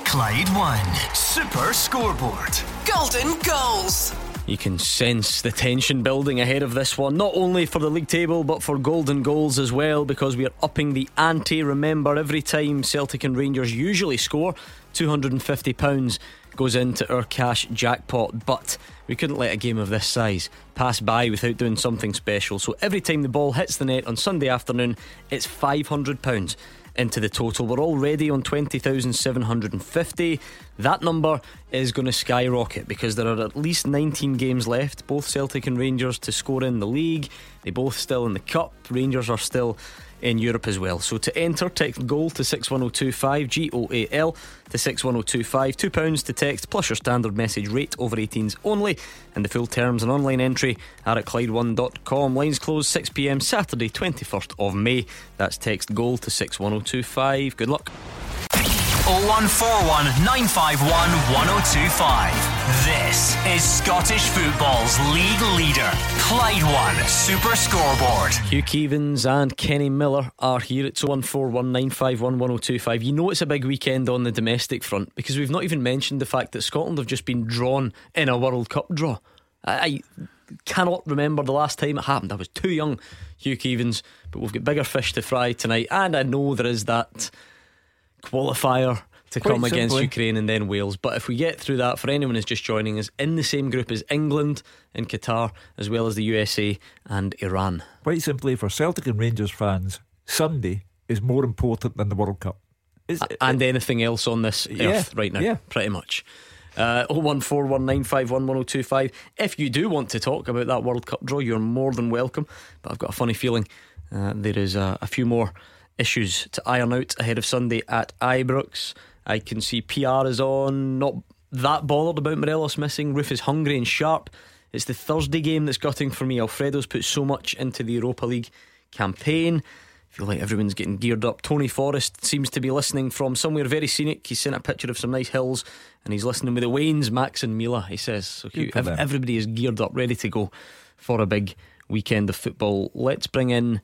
Clyde 1 Super Scoreboard. Golden goals. You can sense the tension building ahead of this one, not only for the league table but for golden goals as well, because we are upping the ante. Remember, every time Celtic and Rangers usually score, £250 goes into our cash jackpot. But we couldn't let a game of this size pass by without doing something special. So every time the ball hits the net on Sunday afternoon, it's £500 into the total. We're already on 20,750. That number is going to skyrocket because there are at least 19 games left, both Celtic and Rangers to score in the league. They both still in the cup. Rangers are still in Europe as well. So to enter, text goal to 61025, G O A L to 61025. £2 to text plus your standard message rate over 18s only. And the full terms and online entry are at Clyde1.com. Lines close 6pm Saturday, 21st of May. That's text goal to 61025. Good luck. 0141 951 1025. This is Scottish football's league leader, Clyde 1 Super Scoreboard. Hugh Keevins and Kenny Miller are here. It's 0141951125. You know it's a big weekend on the domestic front because we've not even mentioned the fact that Scotland have just been drawn in a World Cup draw. I, I cannot remember the last time it happened. I was too young, Hugh Keevins, but we've got bigger fish to fry tonight. And I know there is that qualifier to Quite come against. Ukraine and then Wales. But if we get through that, for anyone who's just joining us, in the same group as England and Qatar, as well as the USA and Iran. Quite simply, for Celtic and Rangers fans, Sunday is more important than the World Cup. Is and anything else on this Yeah, earth right now, yeah. pretty much. Uh, 01419511025. If you do want to talk about that World Cup draw, you're more than welcome. But I've got a funny feeling uh, there is uh, a few more issues to iron out ahead of Sunday at Ibrox. I can see PR is on, not that bothered about Morelos missing. Roofe is hungry and sharp. It's the Thursday game that's gutting for me. Alfredo's put so much into the Europa League campaign. I feel like everyone's getting geared up. Tony Forrest seems to be listening from somewhere very scenic. He's sent a picture of some nice hills and he's listening with the Waynes, Max, and Mila. He says so. Cute. Ev- everybody is geared up, ready to go for a big weekend of football. Let's bring in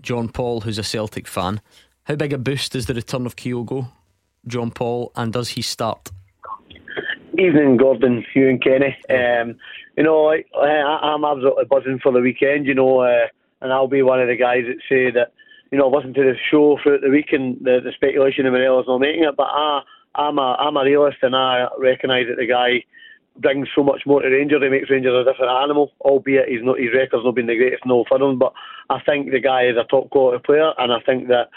John Paul, who's a Celtic fan. How big a boost is the return of Kyogo, John Paul, and does he start? Evening, Gordon, Hugh and Kenny. Um, you know, I, I, I'm absolutely buzzing for the weekend. You know, uh, and I'll be one of the guys that say that you know listen to the show throughout the week and the, the speculation of Morelos not making it. But I, I'm a I'm a realist and I recognise that the guy brings so much more to Rangers. He makes Rangers a different animal, albeit he's not his record's not been the greatest, no for him. But I think the guy is a top quality player, and I think that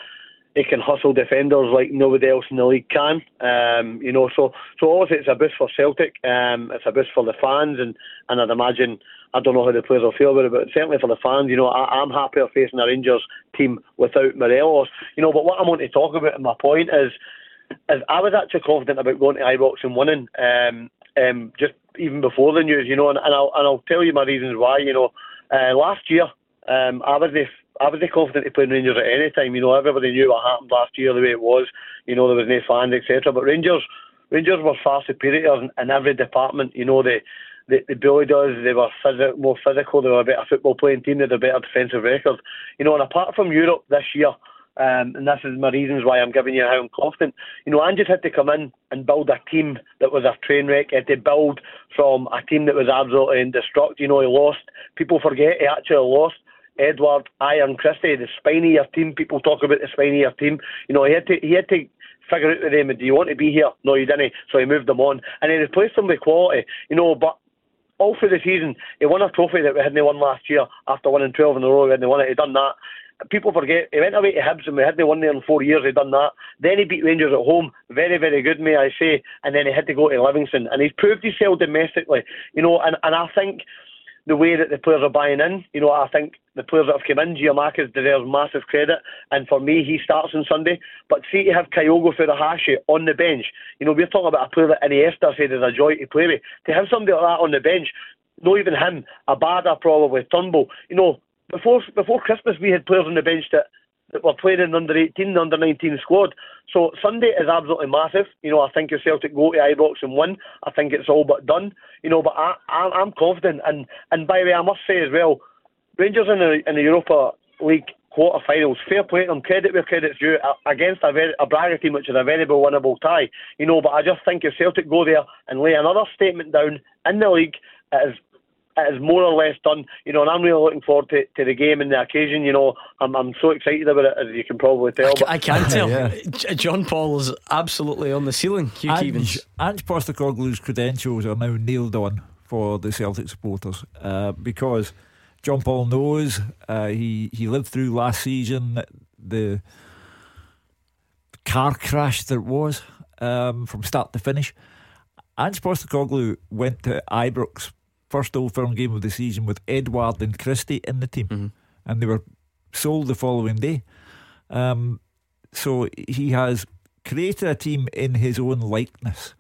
he can hustle defenders like nobody else in the league can. Um, you know, so so obviously it's a boost for Celtic. Um, it's a boost for the fans, and and I'd imagine I don't know how the players will feel about it, but certainly for the fans, you know, I, I'm happier facing a Rangers team without Morelos. You know, but what I want to talk about, and my point is, is I was actually confident about going to Ibrox and winning. Um, um, just even before the news, you know, and, and I'll and I'll tell you my reasons why. You know, uh, last year um, I was the I was confident to play Rangers at any time. You know, everybody knew what happened last year, the way it was. You know, there was no fans, etc. But Rangers, Rangers were far superior in, in every department. You know, they they, they bullied us. They were phys- more physical. They were a better football playing team. They had a better defensive record. You know, and apart from Europe this year, um, and this is my reasons why I'm giving you how I'm confident. You know, Ange's had to come in and build a team that was a train wreck. He had to build from a team that was absolutely indestructible. You know, he lost. People forget he actually lost Edouard, Ryan Christie, the spine of team. People talk about the spine of team. You know, he had to he had to figure out with them, do you want to be here? No, you didn't. So he moved them on. And he replaced them with quality. You know, but all through the season, he won a trophy that we hadn't won last year after winning 12 in a row. We hadn't won it. He done that. People forget he went away to Hibs and we had the one there in four years. He done that. Then he beat Rangers at home. Very, very good, may I say. And then he had to go to Livingston. And he's proved himself domestically. You know, and, and I think the way that the players are buying in. You know, I think the players that have come in, Giakoumakis deserves massive credit. And for me, he starts on Sunday. But see to have Kyogo Furuhashi on the bench, you know, we're talking about a player that Iniesta said is a joy to play with. To have somebody like that on the bench, not even him, Abada probably, Turnbull, you know, before before Christmas we had players on the bench that that were playing in under 18, under 19 squad. So Sunday is absolutely massive. You know, I think if Celtic go to Ibrox and win, I think it's all but done. You know, but I, I, I'm confident. And and by the way, I must say as well, Rangers in the in the Europa League quarter-finals, fair play to them, credit where credit's due, against a, very, a Braga team which is a very winnable tie. You know, but I just think if Celtic go there and lay another statement down in the league, it is it is more or less done. You know, and I'm really looking forward to, to the game and the occasion. You know, I'm I'm so excited about it as you can probably tell. I, I can tell. yeah. John Paul is absolutely on the ceiling. Hugh Ange, Keevins. Ange Postecoglou's credentials are now nailed on for the Celtic supporters uh, because John Paul knows uh, he he lived through last season the car crash that was um, from start to finish. Ange Postecoglou went to Ibrox first Old Firm game of the season with Edouard and Christie in the team, mm-hmm. and they were sold the following day. Um, so he has created a team in his own likeness.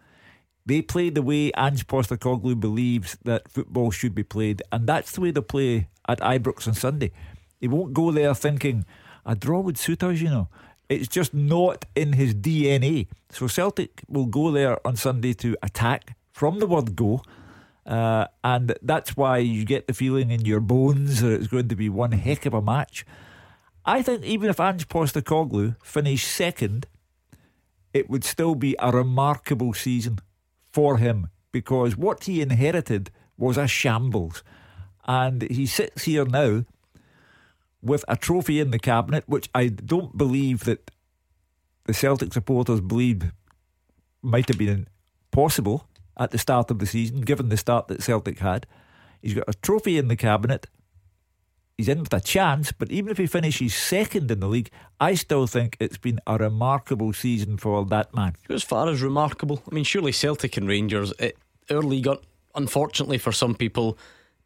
They play the way Ange Postecoglou believes that football should be played, and that's the way they play at Ibrox on Sunday. He won't go there thinking a draw would suit us, you know. It's just not in his DNA. So Celtic will go there on Sunday to attack from the word go uh, and that's why you get the feeling in your bones that it's going to be one heck of a match. I think even if Ange Postecoglou finished second, it would still be a remarkable season for him because what he inherited was a shambles. And he sits here now with a trophy in the cabinet, which I don't believe that the Celtic supporters believed might have been possible at the start of the season, given the start that Celtic had. He's got a trophy in the cabinet. He's in with a chance, but even if he finishes second in the league, I still think it's been a remarkable season for that man. As far as remarkable, I mean, surely Celtic and Rangers, it, our league, unfortunately for some people,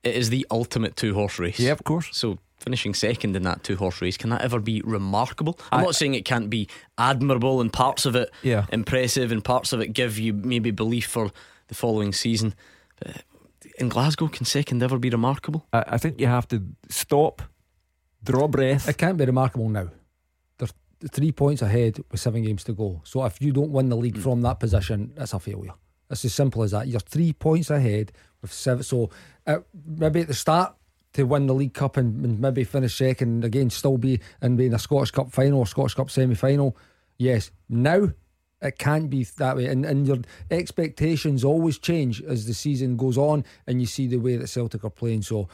it is the ultimate two horse race. Yeah, of course. So finishing second in that two horse race, can that ever be remarkable? I'm I, not saying it can't be admirable and parts of it yeah. impressive and parts of it give you maybe belief for the following season. But in Glasgow, can second ever be remarkable? I, I think you have to stop, draw breath. It can't be remarkable now. They're three points ahead with seven games to go. So if you don't win the league mm. from that position, it's a failure. It's as simple as that. You're three points ahead with seven. So uh, maybe at the start to win the League Cup and, and, maybe finish second again, still be and be in a Scottish Cup final or Scottish Cup semi final. Yes, now it can't be that way. And, and your expectations always change as the season goes on and you see the way that Celtic are playing. So,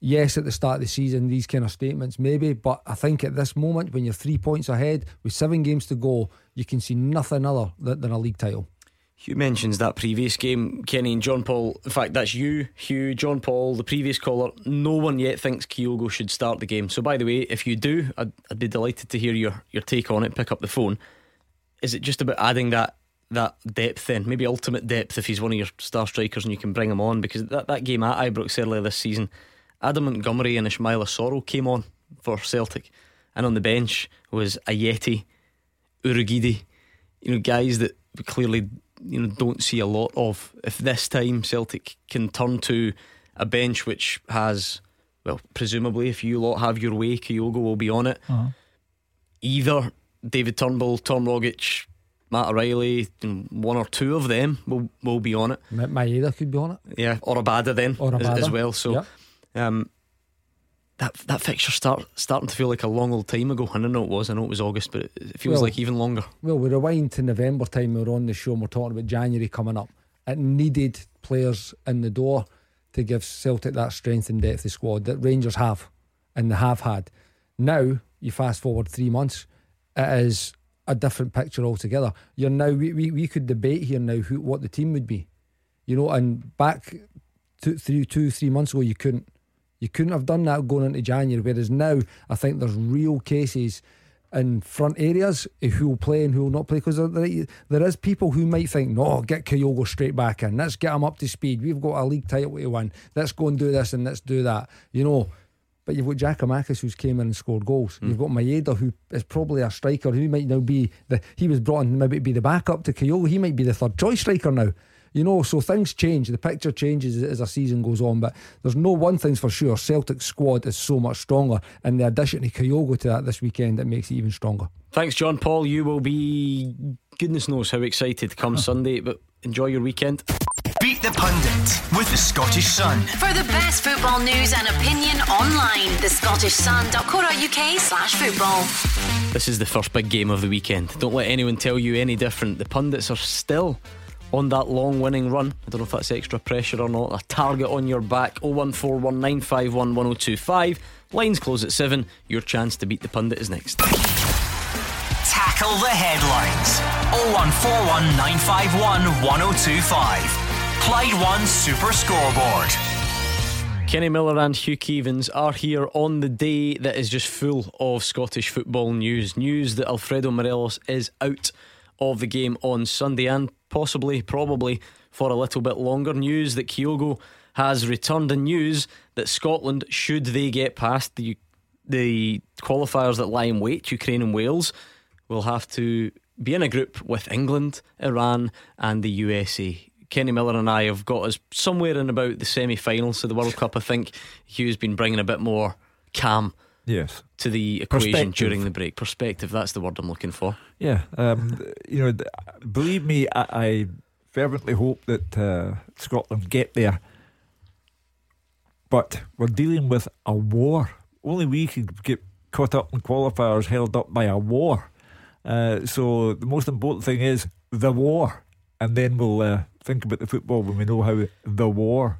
yes, at the start of the season, these kind of statements, maybe. But I think at this moment, when you're three points ahead with seven games to go, you can see nothing other than, a league title. Hugh mentions that previous game, Kenny and John Paul. In fact, that's you, Hugh, John Paul, the previous caller. No one yet thinks Kyogo should start the game. So, by the way, if you do, I'd, I'd be delighted to hear your, your take on it. Pick up the phone. Is it just about adding that that depth then? Maybe ultimate depth if he's one of your star strikers and you can bring him on? Because that, that game at Ibrox earlier this season, Adam Montgomery and Ismaila Soro came on for Celtic. And on the bench was Ajeti, Urhoghide, you know, guys that clearly you know don't see a lot of. If this time Celtic can turn to a bench which has, well, presumably if you lot have your way, Kyogo will be on it. Uh-huh. Either David Turnbull, Tom Rogic, Matt O'Riley, one or two of them will will be on it. Maeda could be on it. Yeah, or Abada then Or as, Abada. as well. So. Yep. Um, that that fixture start starting to feel like a long old time ago. And I know it was. I know it was August, but it, it feels Well- like even longer. Well, we rewind to November time. We were on the show. and We're talking about January coming up. It needed players in the door to give Celtic that strength and depth of squad that Rangers have, and they have had. Now you fast forward three months, it is a different picture altogether. You're now we, we, we could debate here now who what the team would be, you know. And back two, three, two, three months ago, you couldn't. You couldn't have done that going into January. Whereas now, I think there's real cases in front areas who will play and who will not play. Because there, there is people who might think, no, get Kyogo straight back in. Let's get him up to speed. We've got a league title to win. Let's go and do this and let's do that. You know. But you've got Giakoumakis who's came in and scored goals. Hmm. You've got Maeda who is probably a striker who might now be the he was brought in maybe to be the backup to Kyogo. He might be the third choice striker now. You know, so things change. The picture changes as a season goes on. But there's no one thing's for sure. Celtic's squad is so much stronger, and the addition to Kyogo to that this weekend it makes it even stronger. Thanks, John Paul. You will be goodness knows how excited come Sunday, but enjoy your weekend. Beat the Pundit with the Scottish Sun. For the best football news and opinion online, thescottishsun.co.uk slash football. This is the first big game of the weekend. Don't let anyone tell you any different. The pundits are still on that long winning run. I don't know if that's extra pressure or not. A target on your back 01419511025. Lines close at 7. Your chance to beat the pundit is next. Tackle the headlines. 0141 951 1025. Clyde One Super Scoreboard. Kenny Miller and Hugh Keevins are here on the day that is just full of Scottish football news. News that Alfredo Morelos is out of the game on Sunday and possibly, probably for a little bit longer. News that Kyogo has returned and news that Scotland, should they get past the the qualifiers that lie in wait, Ukraine and Wales, will have to be in a group with England, Iran, and the USA. Kenny Miller and I have got us somewhere in about the semi finals of the World Cup. I think Hugh's been bringing a bit more calm Yes. to the equation during the break. Perspective, that's the word I'm looking for. Yeah, um, you know, believe me, I, I fervently hope that uh, Scotland get there. But we're dealing with a war. Only we could get caught up in qualifiers held up by a war. Uh, so the most important thing is the war, and then we'll uh, think about the football when we know how the war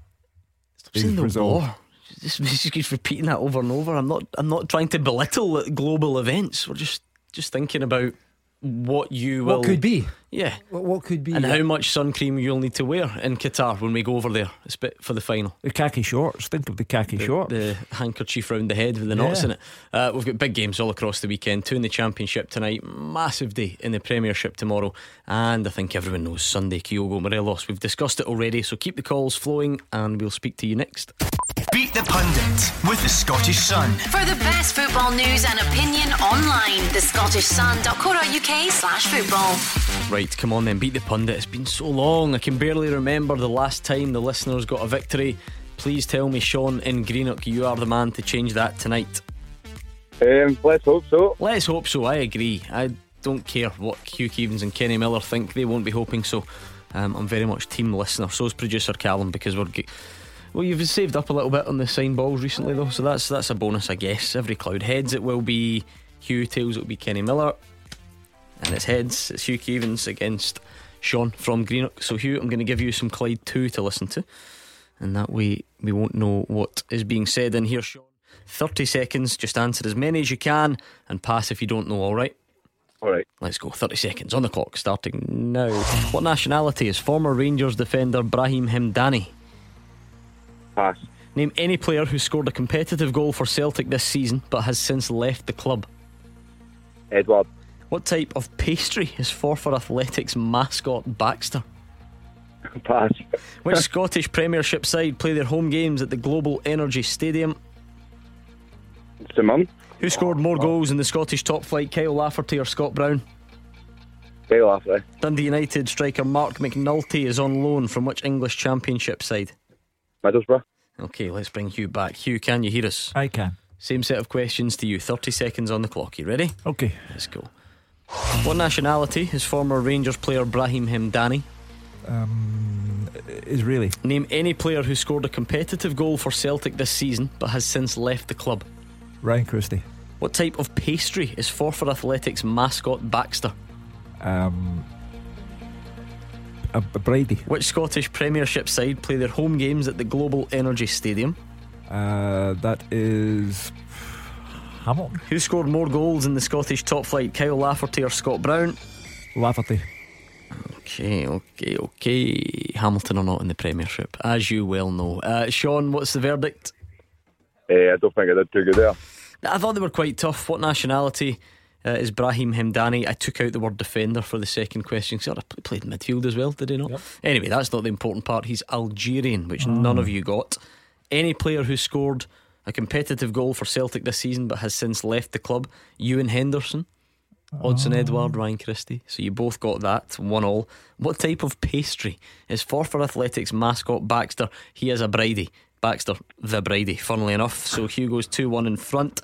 is saying the resolved. war. Just, just keeps repeating that over and over. I'm not. I'm not trying to belittle global events. We're just just thinking about what you will. What could be? Yeah. What, what could be? And how much sun cream you'll need to wear in Qatar when we go over there espe- for the final. The khaki shorts. Think of the khaki The, shorts. the handkerchief round the head with the knots Yeah. in it. Uh, we've got big games all across the weekend. Two in the Championship tonight, massive day in the Premiership tomorrow, and I think everyone knows Sunday Kyogo Morelos. We've discussed it already, so keep the calls flowing, and we'll speak to you next. Beat the Pundit with the Scottish Sun. For the best football news and opinion online, thescottishsun.co.uk slash football. Right, come on then, beat the pundit. It's been so long, I can barely remember the last time the listeners got a victory. Please tell me, Sean in Greenock, you are the man to change that tonight. Um, let's hope so. Let's hope so. I agree. I don't care what Hugh Keevins and Kenny Miller think. They won't be hoping so. Um, I'm very much team listener. So is producer Callum because we're. Ge- well, you've saved up a little bit on the sign balls recently, though, so that's that's a bonus, I guess. Every cloud heads, it will be Hugh. Tails, it will be Kenny Miller, and it's heads. It's Hugh Keevins against Sean from Greenock. So Hugh, I'm going to give you some Clyde two to listen to, and that way we won't know what is being said in here. Sean, 30 seconds. Just answer as many as you can and pass if you don't know. All right. All right. Let's go. 30 seconds on the clock, starting now. What nationality is former Rangers defender Brahim Hemdani? Pass. Name any player who scored a competitive goal for Celtic this season but has since left the club. Edouard. What type of pastry is Forfar Athletics mascot Baxter? Pass. Which Scottish Premiership side play their home games at the Global Energy Stadium? Simon. Who scored more oh. goals in the Scottish top flight, Kyle Lafferty or Scott Brown? Kyle Lafferty. Dundee United striker Marc McNulty is on loan from which English Championship side? Middlesbrough. Okay, let's bring Hugh back. Hugh, can you hear us? I can. Same set of questions to you. 30 seconds on the clock. You ready? Okay. Let's go. What nationality is former Rangers player Brahim Hemdani? Um, Israeli. Name any player who scored a competitive goal for Celtic this season but has since left the club. Ryan Christie. What type of pastry is Forfar Athletics mascot Baxter? Um, a, a Brady. Which Scottish Premiership side play their home games at the Global Energy Stadium? Uh, that is Hamilton. Who scored more goals in the Scottish top flight, Kyle Lafferty or Scott Brown? Lafferty. Okay, okay, okay. Hamilton are not in the Premiership, as you well know. Uh, Sean, what's the verdict? Uh, I don't think I did too good there. I thought they were quite tough. What nationality uh, is Brahim Hemdani? I took out the word defender for the second question. He sort of played midfield as well, did he not? Yep. Anyway, that's not the important part. He's Algerian, which none of you got. Any player who scored a competitive goal for Celtic this season but has since left the club, Ewan Henderson. Odsonne Edouard, ah. Ryan Christie. So you both got that, one all. What type of pastry is Forfar Athletics mascot Baxter? He is a Brady. Baxter, the Brady, funnily enough. So Hugo's 2 1 in front.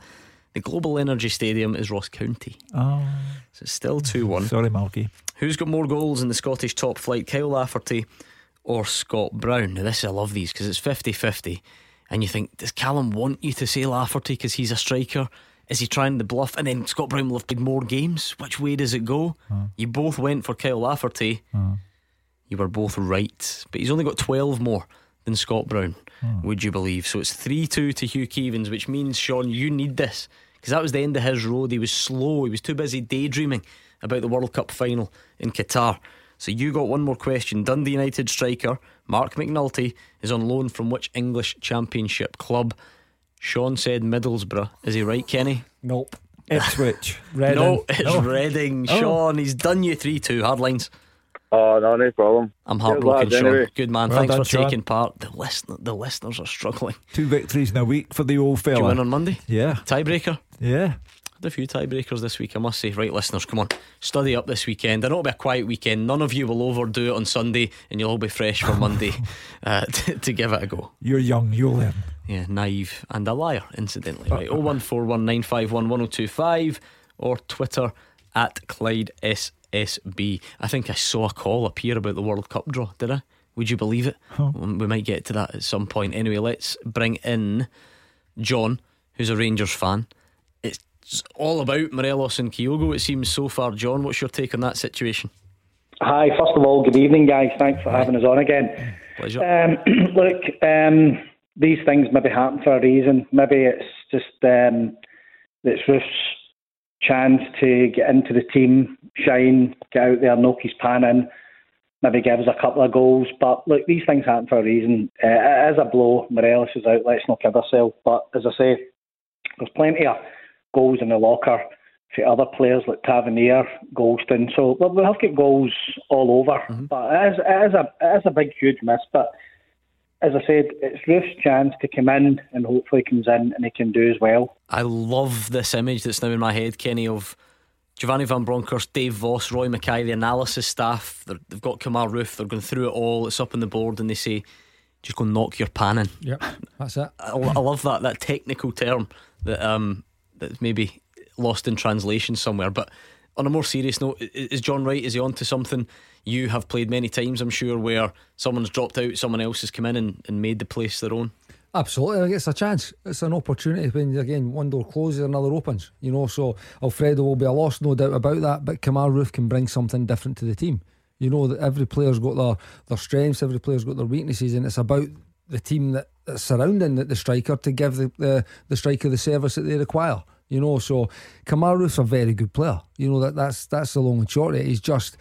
The Global Energy Stadium is Ross County. Oh, So it's still 2 1. sorry, Malky. Who's got more goals in the Scottish top flight, Kyle Lafferty or Scott Brown? Now, this I love these because it's 50 50. And you think, does Callum want you to say Lafferty because he's a striker? Is he trying to bluff? And then Scott Brown will have played more games. Which way does it go? Uh. You both went for Kyle Lafferty. Uh. You were both right. But he's only got 12 more than Scott Brown, uh. would you believe? So it's 3 2 to Hugh Keevins, which means, Sean, you need this. Because that was the end of his road. He was slow. He was too busy daydreaming about the World Cup final in Qatar. So you got one more question. Dundee United striker Marc McNulty is on loan from which English Championship club? Sean said Middlesbrough. Is he right, Kenny? Nope. Ipswich. Reading. No, it's No. Reading. Oh. Sean, he's done you 3 2. Hard lines. Oh, no, no problem. I'm heartbroken, Sean. anyway. Good man. Well Thanks done, for Sean. taking part. The, listener, the listeners are struggling. Two victories in a week for the old fella. Do you win on Monday? Yeah, Tiebreaker? yeah. Had a few tiebreakers this week, I must say. Right, listeners, come on. Study up this weekend. I know it'll be a quiet weekend. None of you will overdo it on Sunday, and you'll all be fresh for Monday uh, to, to give it a go. You're young, you'll learn. Yeah, naive and a liar, incidentally. Right, 01419511025 or Twitter at Clyde SSB. I think I saw a call appear about the World Cup draw, did I? Would you believe it? Um, We might get to that at some point. Anyway, let's bring in John, who's a Rangers fan. It's all about Morelos and Kyogo, it seems so far. John, what's your take on that situation? Hi, first of all, good evening, guys. Thanks for having us on again. Pleasure. Um, look, um, these things maybe happen for a reason. Maybe it's just um, it's Roofe's chance to get into the team, shine, get out there, knock his pan in, maybe give us a couple of goals. But look, these things happen for a reason. Uh, it is a blow. Morelos is out. Let's not kid ourselves. But as I say, there's plenty of goals in the locker for other players like Tavernier, Goldson. So we- we have got goals all over. But it is, it, is a, it is a big, huge miss. But as I said, it's Roofe's chance to come in and hopefully comes in and he can do as well. I love this image that's now in my head, Kenny, of Giovanni Van Bronckhorst, Dave Vos, Roy Makaay, the analysis staff. They're, they've got Kemar Roofe, they're going through it all. It's up on the board, and they say, just go knock your pan in. Yep, that's it. I, I love that that technical term that um that's maybe lost in translation somewhere. But on a more serious note, is John right? Is he on to something? You have played many times, I'm sure, where someone's dropped out, someone else has come in and, and made the place their own. Absolutely, it's a chance. It's an opportunity when again one door closes, another opens. You know, so Alfredo will be a loss, no doubt about that. But Kemar Roofe can bring something different to the team. You know that every player's got their their strengths, every player's got their weaknesses, and it's about the team that, surrounding the, the striker to give the, the the striker the service that they require. You know, so Kemar Roofe's a very good player. You know that that's that's the long and short of it. He's just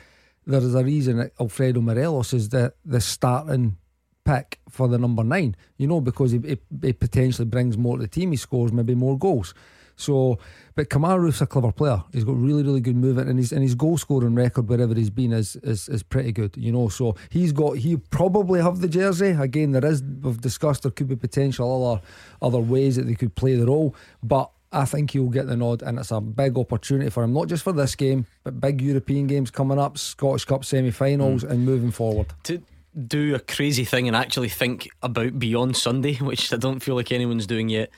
there is a reason that Alfredo Morelos is the the starting pick for the number nine. You know, because he, he, he potentially brings more to the team. He scores maybe more goals. So, but Kemar Roofe's a clever player. He's got really, really good movement, and his and his goal scoring record wherever he's been is, is is pretty good. You know, so he's got he probably have the jersey. Again, there is we've discussed there could be potential other other ways that they could play the role, but. I think he'll get the nod, and it's a big opportunity for him, not just for this game, but big European games coming up, Scottish Cup semi finals, mm. and moving forward. To do a crazy thing and actually think about beyond Sunday, which I don't feel like anyone's doing yet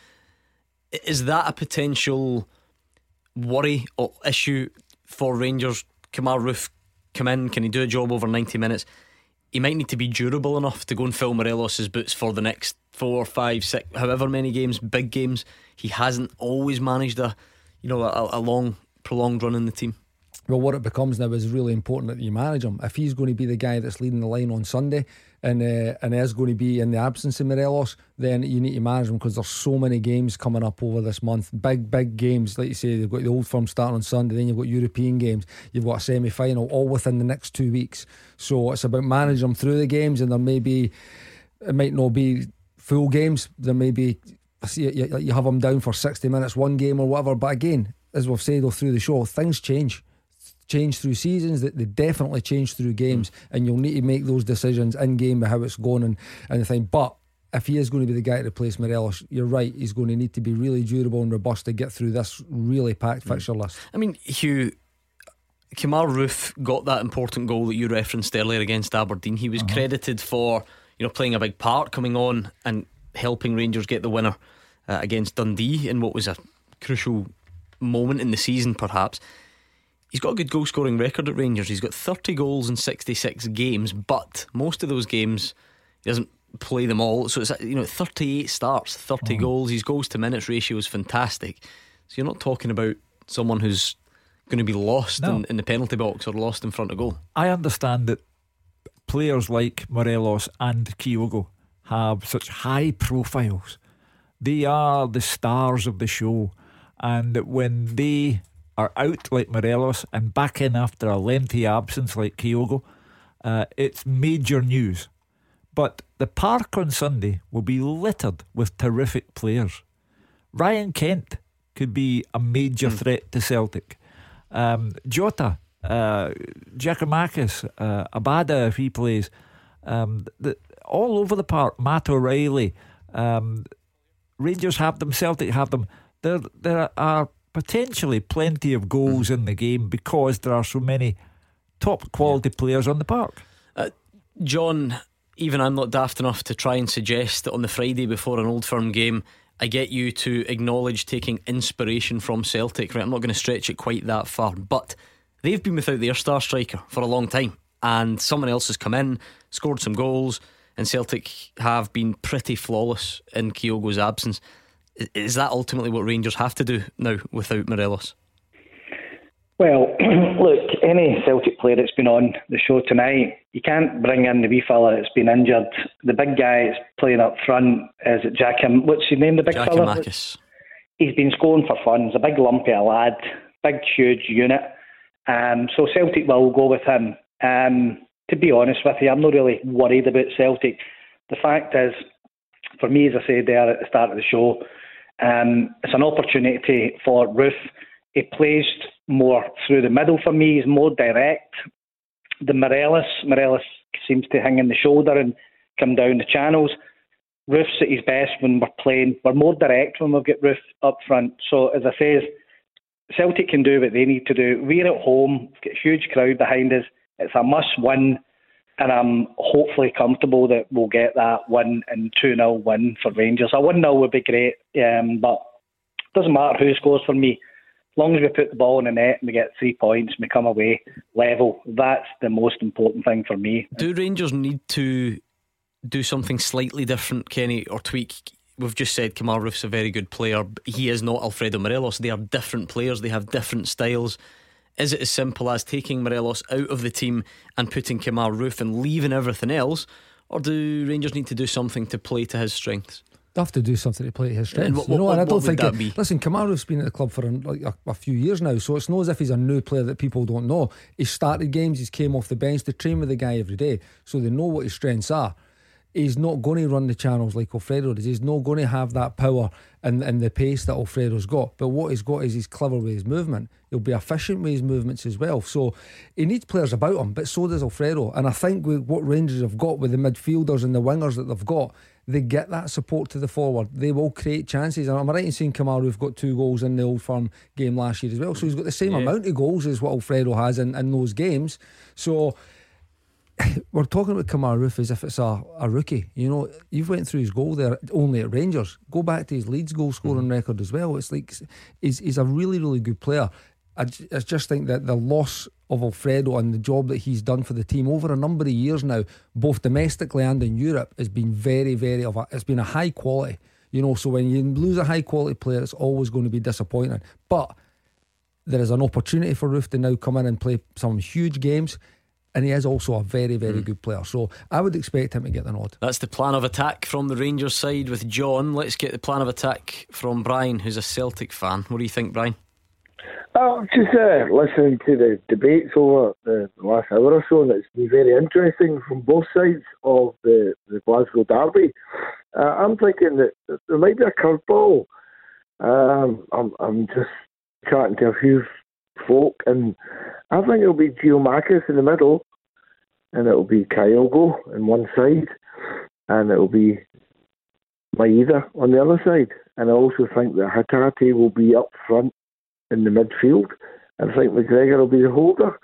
is that a potential worry or issue for Rangers? Kemar Roofe come in? Can he do a job over 90 minutes? He might need to be durable enough to go and fill Morelos' boots for the next four, five, six, however many games, big games. He hasn't always managed a, you know, a, a long, prolonged run in the team. Well, what it becomes now is really important that you manage him. If he's going to be the guy that's leading the line on Sunday, and uh, and is going to be in the absence of Morelos, then you need to manage him because there's so many games coming up over this month. Big, big games, like you say, they've got the old firm starting on Sunday, then you've got European games, you've got a semi final, all within the next two weeks. So it's about managing them through the games, and there may be, it might not be full games, there may be, you, have them down for 60 minutes, one game or whatever. But again, as we've said all through the show, things change change through seasons, that they definitely change through games, mm. and you'll need to make those decisions in game with how it's going and, and the thing. But if he is going to be the guy to replace Morelos, you're right, he's going to need to be really durable and robust to get through this really packed mm. fixture list. I mean, Hugh. Kemar Roofe got that important goal that you referenced earlier against Aberdeen. He was uh-huh. credited for you know playing a big part, coming on and helping Rangers get the winner uh, against Dundee in what was a crucial moment in the season, perhaps he's got a good goal scoring record at Rangers. He's got 30 goals in 66 games, but most of those games he doesn't play them all. So it's you know 38 starts, 30 mm. goals. His goals to minutes ratio is fantastic. So you're not talking about someone who's going to be lost no. in, in the penalty box or lost in front of goal. I understand that players like Morelos and Kyogo have such high profiles. They are the stars of the show, and when they are out like Morelos and back in after a lengthy absence like Kyogo, uh, it's major news. But the park on Sunday will be littered with terrific players. Ryan Kent could be a major mm. threat to Celtic. Um, Jota, uh, uh, Abada, if he plays, um, the, all over the park. Matt O'Riley, um, Rangers have them, Celtic have them. There, there are potentially plenty of goals in the game because there are so many top quality players on the park. Uh, John, even I'm not daft enough to try and suggest that on the Friday before an old firm game, I get you to acknowledge taking inspiration from Celtic. Right, I'm not going to stretch it quite that far, but they've been without their star striker for a long time, and someone else has come in, scored some goals, and Celtic have been pretty flawless in Kyogo's absence. Is that ultimately what Rangers have to do now without Morelos? Well, look, any Celtic player that's been on the show tonight, you can't bring in the wee fella that's been injured. The big guy that's playing up front is it Jack? What's his name? The big Jack fella. Marcus. He's been scoring for fun. He's a big lumpy lad, big huge unit. Um, so Celtic will go with him. Um, to be honest with you, I'm not really worried about Celtic. The fact is, for me, as I said there at the start of the show, um, it's an opportunity for Roofe. He plays more through the middle for me. He's more direct. The Morelos, Morelos seems to hang in the shoulder and come down the channels. Roofe's at his best when we're playing. We're more direct when we've got Roofe up front. So as I say, Celtic can do what they need to do. We're at home, got a huge crowd behind us. It's a must win and I'm hopefully comfortable that we'll get that one and 2 0 win for Rangers. A 1 0 would be great, um, but it doesn't matter who scores for me. As long as we put the ball in the net and we get three points and we come away level, that's the most important thing for me. Do Rangers need to do something slightly different, Kenny, or tweak? We've just said Kemar Roofe's a very good player. He is not Alfredo Morelos. They are different players, they have different styles. Is it as simple as taking Morelos out of the team and putting Kemar Roofe and leaving everything else? Or do Rangers need to do something to play to his strengths? You have to do something to play to his strengths. what- you know, what, and I don't think. It, be? Listen, Kamaru's been at the club for an, like a, a few years now, so it's not as if he's a new player that people don't know. He started games, he's came off the bench to train with the guy every day, so they know what his strengths are. He's not going to run the channels like Alfredo does. He's not going to have that power and, and the pace that Alfredo's got. But what he's got is he's clever with his movement. He'll be efficient with his movements as well. So he needs players about him, but so does Alfredo. And I think with what Rangers have got with the midfielders and the wingers that they've got, they get that support to the forward. They will create chances. And I'm right in saying Kamaru have got two goals in the Old Firm game last year as well. So he's got the same Yeah. amount of goals as what Alfredo has in, in those games. So we're talking about Kamaru as if it's a, a rookie. You know, you've went through his goal there only at Rangers. Go back to his Leeds goal scoring mm-hmm. record as well. It's like he's, he's a really, really good player. I, j- I just think that the loss of Alfredo and the job that he's done for the team over a number of years now, both domestically and in Europe, has been very, very of a, it's been a high quality. You know, so when you lose a high quality player, it's always going to be disappointing. But there is an opportunity for Roofe to now come in and play some huge games. And he is also a very, very good player. So I would expect him to get the nod. That's the plan of attack from the Rangers side with John. Let's get the plan of attack from Brian, who's a Celtic fan. What do you think, Brian? Oh, just uh, listening to the debates over the last hour or so, and it's been very interesting from both sides of the, the Glasgow Derby. Uh, I'm thinking that there might be a curveball. Um, I'm, I'm just chatting to a few folk, and I think it'll be Giakoumakis in the middle, and it'll be Kyogo on one side, and it'll be Maeda on the other side. And I also think that Hatate will be up front in the midfield. I think McGregor will be the holder.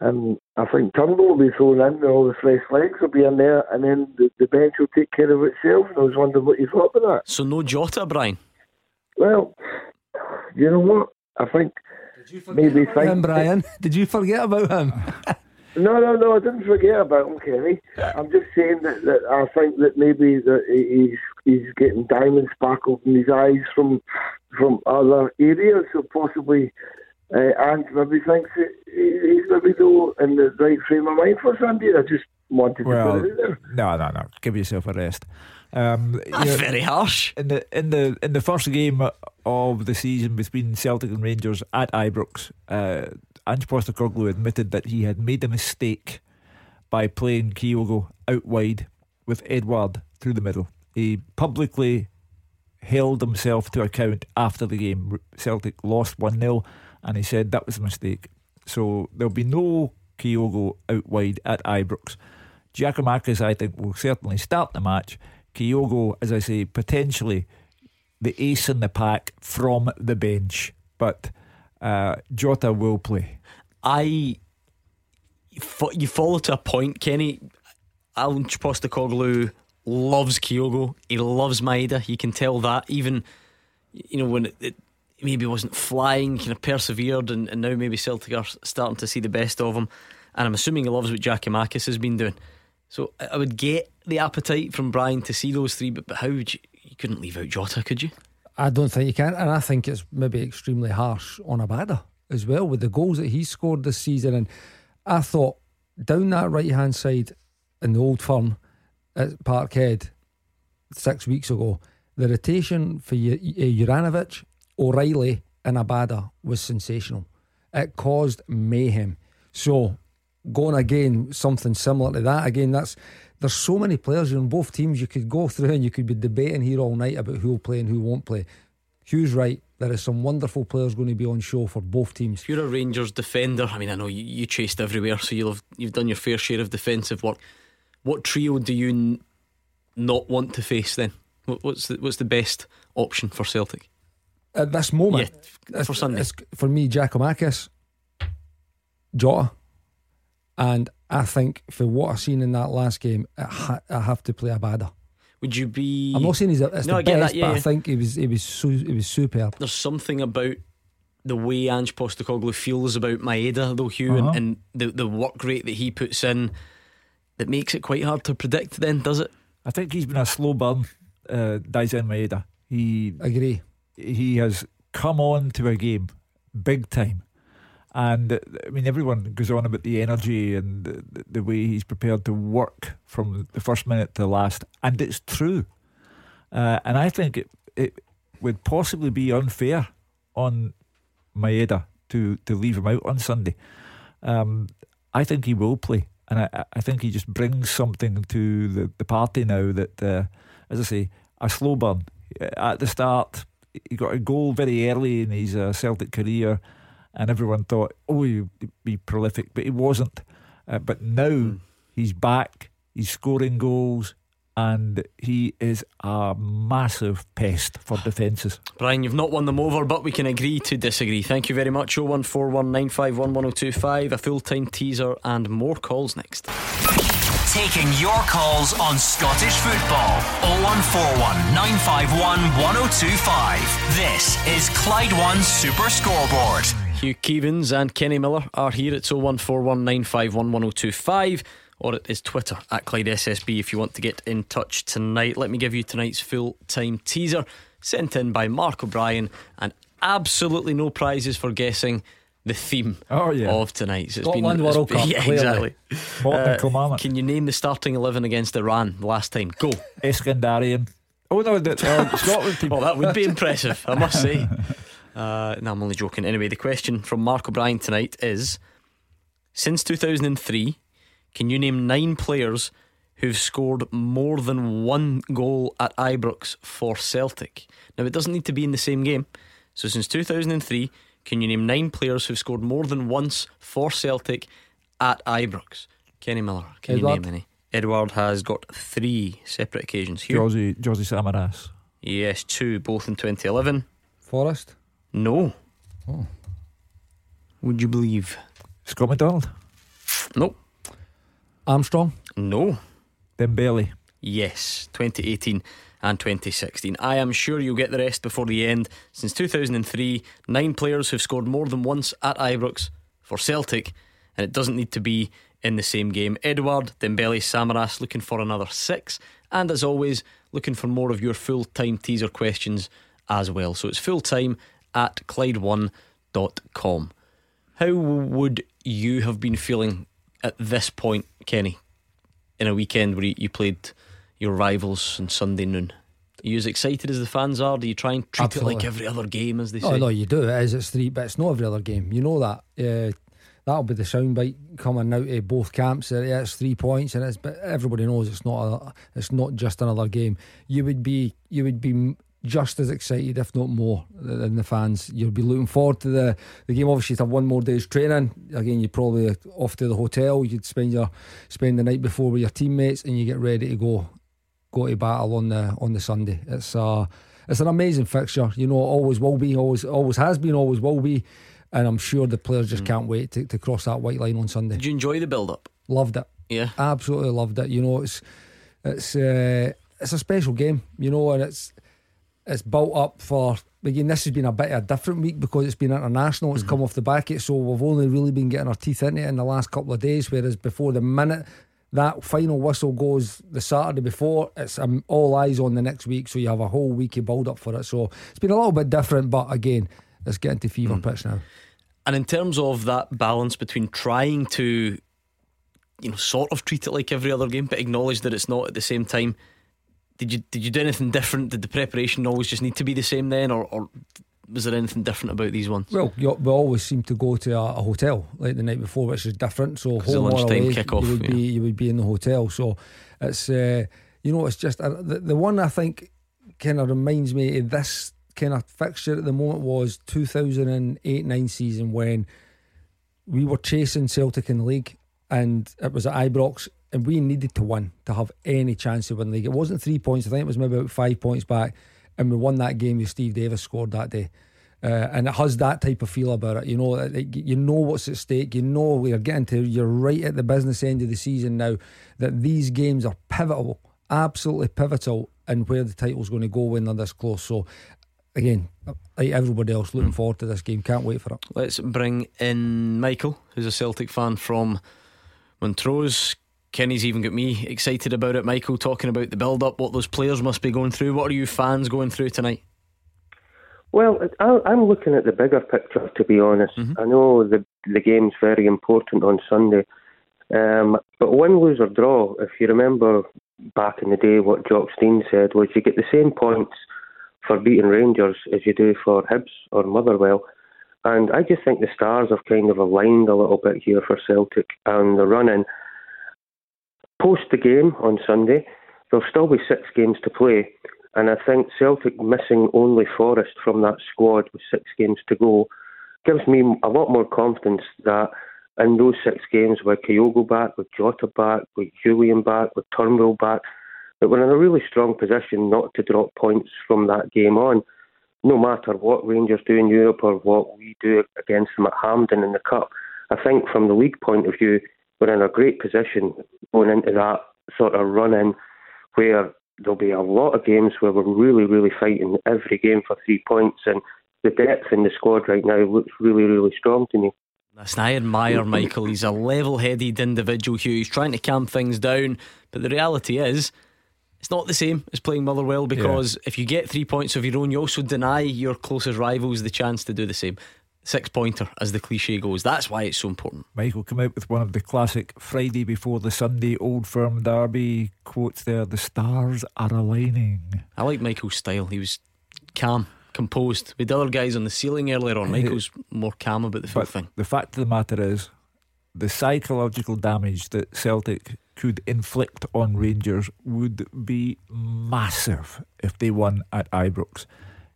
And I think Turnbull will be thrown in, and all the fresh legs will be in there, and then the, the bench will take care of itself. And I was wondering what you thought about that. So no Jota, Brian. Well, you know what? I think maybe think Him, Brian, did you forget about him? No, no, no. I didn't forget about him, Kenny. I'm just saying that, that I think that maybe that he's he's getting diamond sparkled in his eyes from from other areas, so possibly. Uh, and maybe thinks that he- he's maybe though in the right frame of mind for Sunday. I just wanted to Well, put it out there. no, no, no. Give yourself a rest. Um, That's very harsh. In the in the in the first game of the season between Celtic and Rangers at Ibrox, uh, Ange Postecoglou admitted that he had made a mistake by playing Kyogo out wide with Edouard through the middle. He publicly held himself to account after the game. Celtic lost 1 0, and he said that was a mistake. So there'll be no Kyogo out wide at Ibrox. Giakoumakis, I think, will certainly start the match. Kyogo, as I say, potentially the ace in the pack from the bench, but uh, Jota will play. I you follow to a point, Kenny. Alan Postecoglou loves Kyogo. He loves Maeda. You can tell that. Even you know when it, it maybe wasn't flying, kind of persevered, and, and now maybe Celtic are starting to see the best of him. And I'm assuming he loves what Giakoumakis has been doing. So I would get the appetite from Brian to see those three, but, but how would you? You couldn't leave out Jota, could you? I don't think you can, and I think it's maybe extremely harsh on Abada as well with the goals that he scored this season. And I thought down that right hand side in the old firm at Parkhead six weeks ago, the rotation for uh, Juranovic, O'Riley, and Abada was sensational. It caused mayhem. So going again, something similar to that again. That's there's so many players in both teams. You could go through and you could be debating here all night about who'll play and who won't play. Hugh's right. There is some wonderful players going to be on show for both teams. If you're a Rangers defender, I mean, I know you, you chased everywhere, so you'll have you've done your fair share of defensive work. What trio do you n- not want to face then? What, what's the, what's the best option for Celtic? At this moment, Yeah, for Sunday. it's- for me, Giakoumakis, Jota, and I think for what I've seen in that last game, I, ha- I have to play Abada. Would you be? I'm not saying he's a, it's No, I the get that, best, yeah, but I think he was he was su- he was superb. There's something about the way Ange Postecoglou feels about Maeda, though Hugh, Uh-huh. and, and the the work rate that he puts in, that makes it quite hard to predict. Then does it? I think he's been a slow burn, uh, Daizen Maeda. He agree. He has come on to a game big time, and uh, I mean everyone goes on about the energy and the, the way he's prepared to work from the first minute to the last, and it's true. Uh, and I think it, it would possibly be unfair on Maeda to, to leave him out on Sunday. Um, I think he will play. And I, I think he just brings something to the, the party now that, uh, as I say, a slow burn. At the start, he got a goal very early in his uh, Celtic career, and everyone thought, oh, he'd be prolific, but he wasn't. Uh, but now mm. he's back, he's scoring goals, and he is a massive pest for defences. Brian, you've not won them over, but we can agree to disagree. Thank you very much. 01419511025, a full time teaser, and more calls next. Taking your calls on Scottish football. 0141 951 1025. This is Clyde One Super Scoreboard. Hugh Keevins and Kenny Miller are here at 0141 951 1025 or it is Twitter at Clyde SSB if you want to get in touch tonight. Let me give you tonight's full time teaser sent in by Mark O'Brien and absolutely no prizes for guessing the theme oh, yeah. of tonight. So Scotland been, World Cup. Yeah, exactly. Uh, can you name the starting 11 against Iran last time? Go. Eskandarian. Oh, no, the, uh, Scotland team. well, that would be impressive, I must say. Uh, no, I'm only joking. Anyway, the question from Mark O'Brien tonight is Since 2003, can you name nine players who've scored more than one goal at Ibrox for Celtic? Now, it doesn't need to be in the same game. So, since 2003, can you name nine players who've scored more than once for Celtic at Ibrox? Kenny Miller, can Edouard? you name any? Edouard has got three separate occasions here. Josie, Josie Samaras. Yes, two, both in 2011. Forrest? No. Oh. Would you believe? Scott McDonald? No. Armstrong? No. Dembele? Yes, 2018 and 2016. I am sure you'll get the rest before the end. Since 2003, nine players have scored more than once at Ibrox for Celtic, and it doesn't need to be in the same game. Edouard, Dembele, Samaras looking for another six, and as always, looking for more of your full time teaser questions as well. So it's full time at Clyde1.com. How would you have been feeling at this point, Kenny, in a weekend where you played your rivals on Sunday noon? Are you as excited as the fans are? Do you try and treat Absolutely. it like every other game, as they say? oh, no, you do. It is. It's three, but it's not every other game. You know that. Uh, that'll be the soundbite coming out of both camps. Yeah, it's three points, and it's but everybody knows it's not. A, it's not just another game. You would be. You would be just as excited, if not more, than the fans. You'll be looking forward to the, the game. Obviously, to have one more day's training. Again, you're probably off to the hotel. You'd spend your spend the night before with your teammates, and you get ready to go go to battle on the on the Sunday. It's uh it's an amazing fixture. You know, always will be, always always has been, always will be. And I'm sure the players just mm. can't wait to, to cross that white line on Sunday. Did you enjoy the build up? Loved it. Yeah, absolutely loved it. You know, it's it's uh, it's a special game. You know, and it's it's built up for again. This has been a bit of a different week because it's been international. It's mm-hmm. come off the back it, so we've only really been getting our teeth into it in the last couple of days. Whereas before the minute that final whistle goes the Saturday before, it's um, all eyes on the next week. So you have a whole week of build up for it. So it's been a little bit different, but again, it's getting to fever mm. pitch now. And in terms of that balance between trying to, you know, sort of treat it like every other game, but acknowledge that it's not at the same time did you did you do anything different? Did the preparation always just need to be the same then, or, or was there anything different about these ones? Well, we always seem to go to a, a, hotel like the night before, which is different. So home or away, kick-off, you would yeah. be you would be in the hotel. So it's uh, you know it's just uh, the, the one I think kind of reminds me of this kind of fixture at the moment was 2008 9 season when we were chasing Celtic in the league and it was at Ibrox and we needed to win to have any chance to win the league. It wasn't three points, I think it was maybe about five points back, and we won that game with Steve Davis scored that day. Uh, and it has that type of feel about it. You know, you know what's at stake. You know we're getting to. You're right at the business end of the season now. That these games are pivotal, absolutely pivotal, in where the title's going to go when they're this close. So, again, like everybody else, looking forward to this game. Can't wait for it. Let's bring in Michael, who's a Celtic fan from Montrose. Kenny's even got me excited about it. Michael talking about the build up, what those players must be going through. What are you fans going through tonight? Well, I'm looking at the bigger picture, to be honest. Mm-hmm. I know the the game's very important on Sunday, um, but win, lose or draw. If you remember back in the day what Jock Stein said was you get the same points for beating Rangers as you do for Hibs or Motherwell. And I just think the stars have kind of aligned a little bit here for Celtic and the running. Post the game on Sunday, there'll still be six games to play. And I think Celtic missing only Forrest from that squad with six games to go gives me a lot more confidence that in those six games with Kyogo back, with Jota back, with Julian back, with Turnbull back, that we're in a really strong position not to drop points from that game on, no matter what Rangers do in Europe or what we do against them at Hampden in the Cup. I think from the league point of view, we're in a great position going into that sort of run in where there'll be a lot of games where we're really, really fighting every game for three points and the depth in the squad right now looks really, really strong to me. Listen, I admire Michael. He's a level headed individual, Hugh. He's trying to calm things down. But the reality is, it's not the same as playing Motherwell because yeah. if you get three points of your own, you also deny your closest rivals the chance to do the same. Six pointer, as the cliche goes. That's why it's so important. Michael come out with one of the classic Friday before the Sunday Old Firm Derby quotes there the stars are aligning. I like Michael's style. He was calm composed. With the other guys on the ceiling earlier on, uh, Michael's more calm about the full thing. The fact of the matter is, the psychological damage that Celtic could inflict on Rangers would be massive if they won at Ibrox.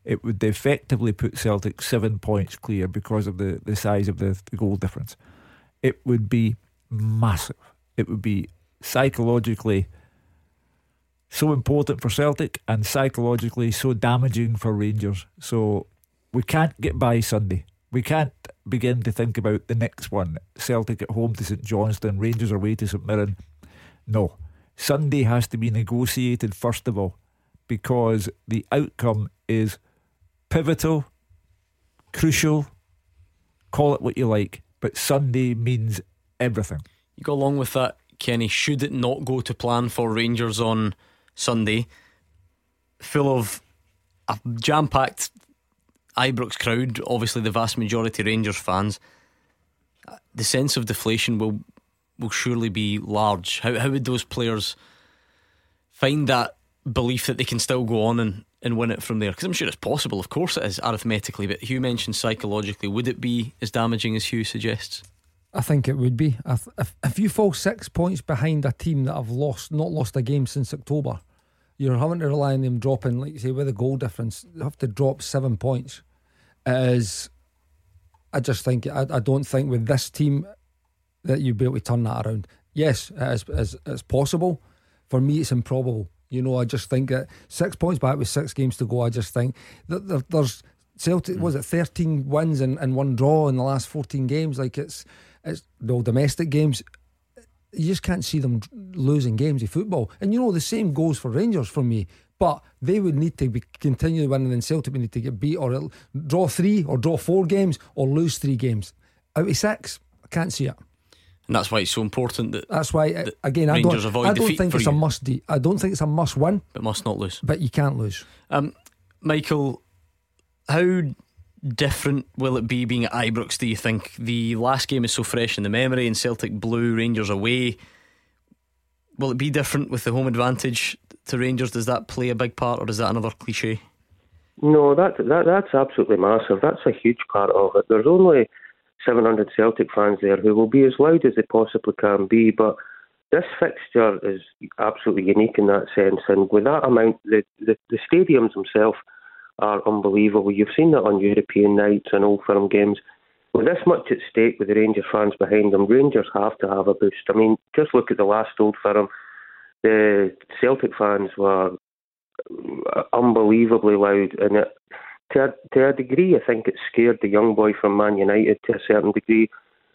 It would effectively put Celtic seven points clear because of the, the size of the, the goal difference. It would be massive. It would be psychologically so important for Celtic and psychologically so damaging for Rangers. So we can't get by Sunday. We can't begin to think about the next one. Celtic at home to St Johnstone, Rangers away to St Mirren. No. Sunday has to be negotiated first of all because the outcome is pivotal, crucial, call it what you like, but Sunday means everything. You go along with that, Kenny. Should it not go to plan for Rangers on Sunday, full of a jam packed Ibrox crowd, obviously the vast majority Rangers fans. The sense of deflation will will surely be large. How how would those players find that belief that they can still go on and, and win it from there? Because I'm sure it's possible, of course it is arithmetically, but Hugh mentioned psychologically. Would it be as damaging as Hugh suggests? I think it would be. If, if, you fall six points behind a team that have lost, not lost a game since October, you're having to rely on them dropping, like you say, with a goal difference, you have to drop seven points. Is, I just think, I, I don't think with this team that you'd be able to turn that around. Yes, it is, it's, it's possible. For me, it's improbable. You know, I just think that six points back with six games to go, I just think that there's Celtic, hmm. was it 13 wins and, and one draw in the last 14 games? Like it's, it's no domestic games. You just can't see them losing games of football. And you know, the same goes for Rangers for me. But they would need to be continue winning, and Celtic would need to get beat or draw three or draw four games or lose three games out of six. I can't see it. And that's why it's so important that. That's why that again, I don't. I don't think it's you. a must. I don't think it's a must win, but must not lose. But you can't lose. Um, Michael, how different will it be being at Ibrox, do you think? The last game is so fresh in the memory, and Celtic Blue, Rangers away. Will it be different with the home advantage to Rangers? Does that play a big part, or is that another cliche? No, that, that that's absolutely massive. That's a huge part of it. There's only 700 Celtic fans there who will be as loud as they possibly can be, but this fixture is absolutely unique in that sense. And with that amount, the, the, the stadiums themselves are unbelievable. You've seen that on European nights and Old Firm games. With this much at stake, with the Rangers fans behind them, Rangers have to have a boost. I mean, just look at the last Old Firm. The Celtic fans were unbelievably loud, and it, to, a, to a degree, I think it scared the young boy from Man United to a certain degree.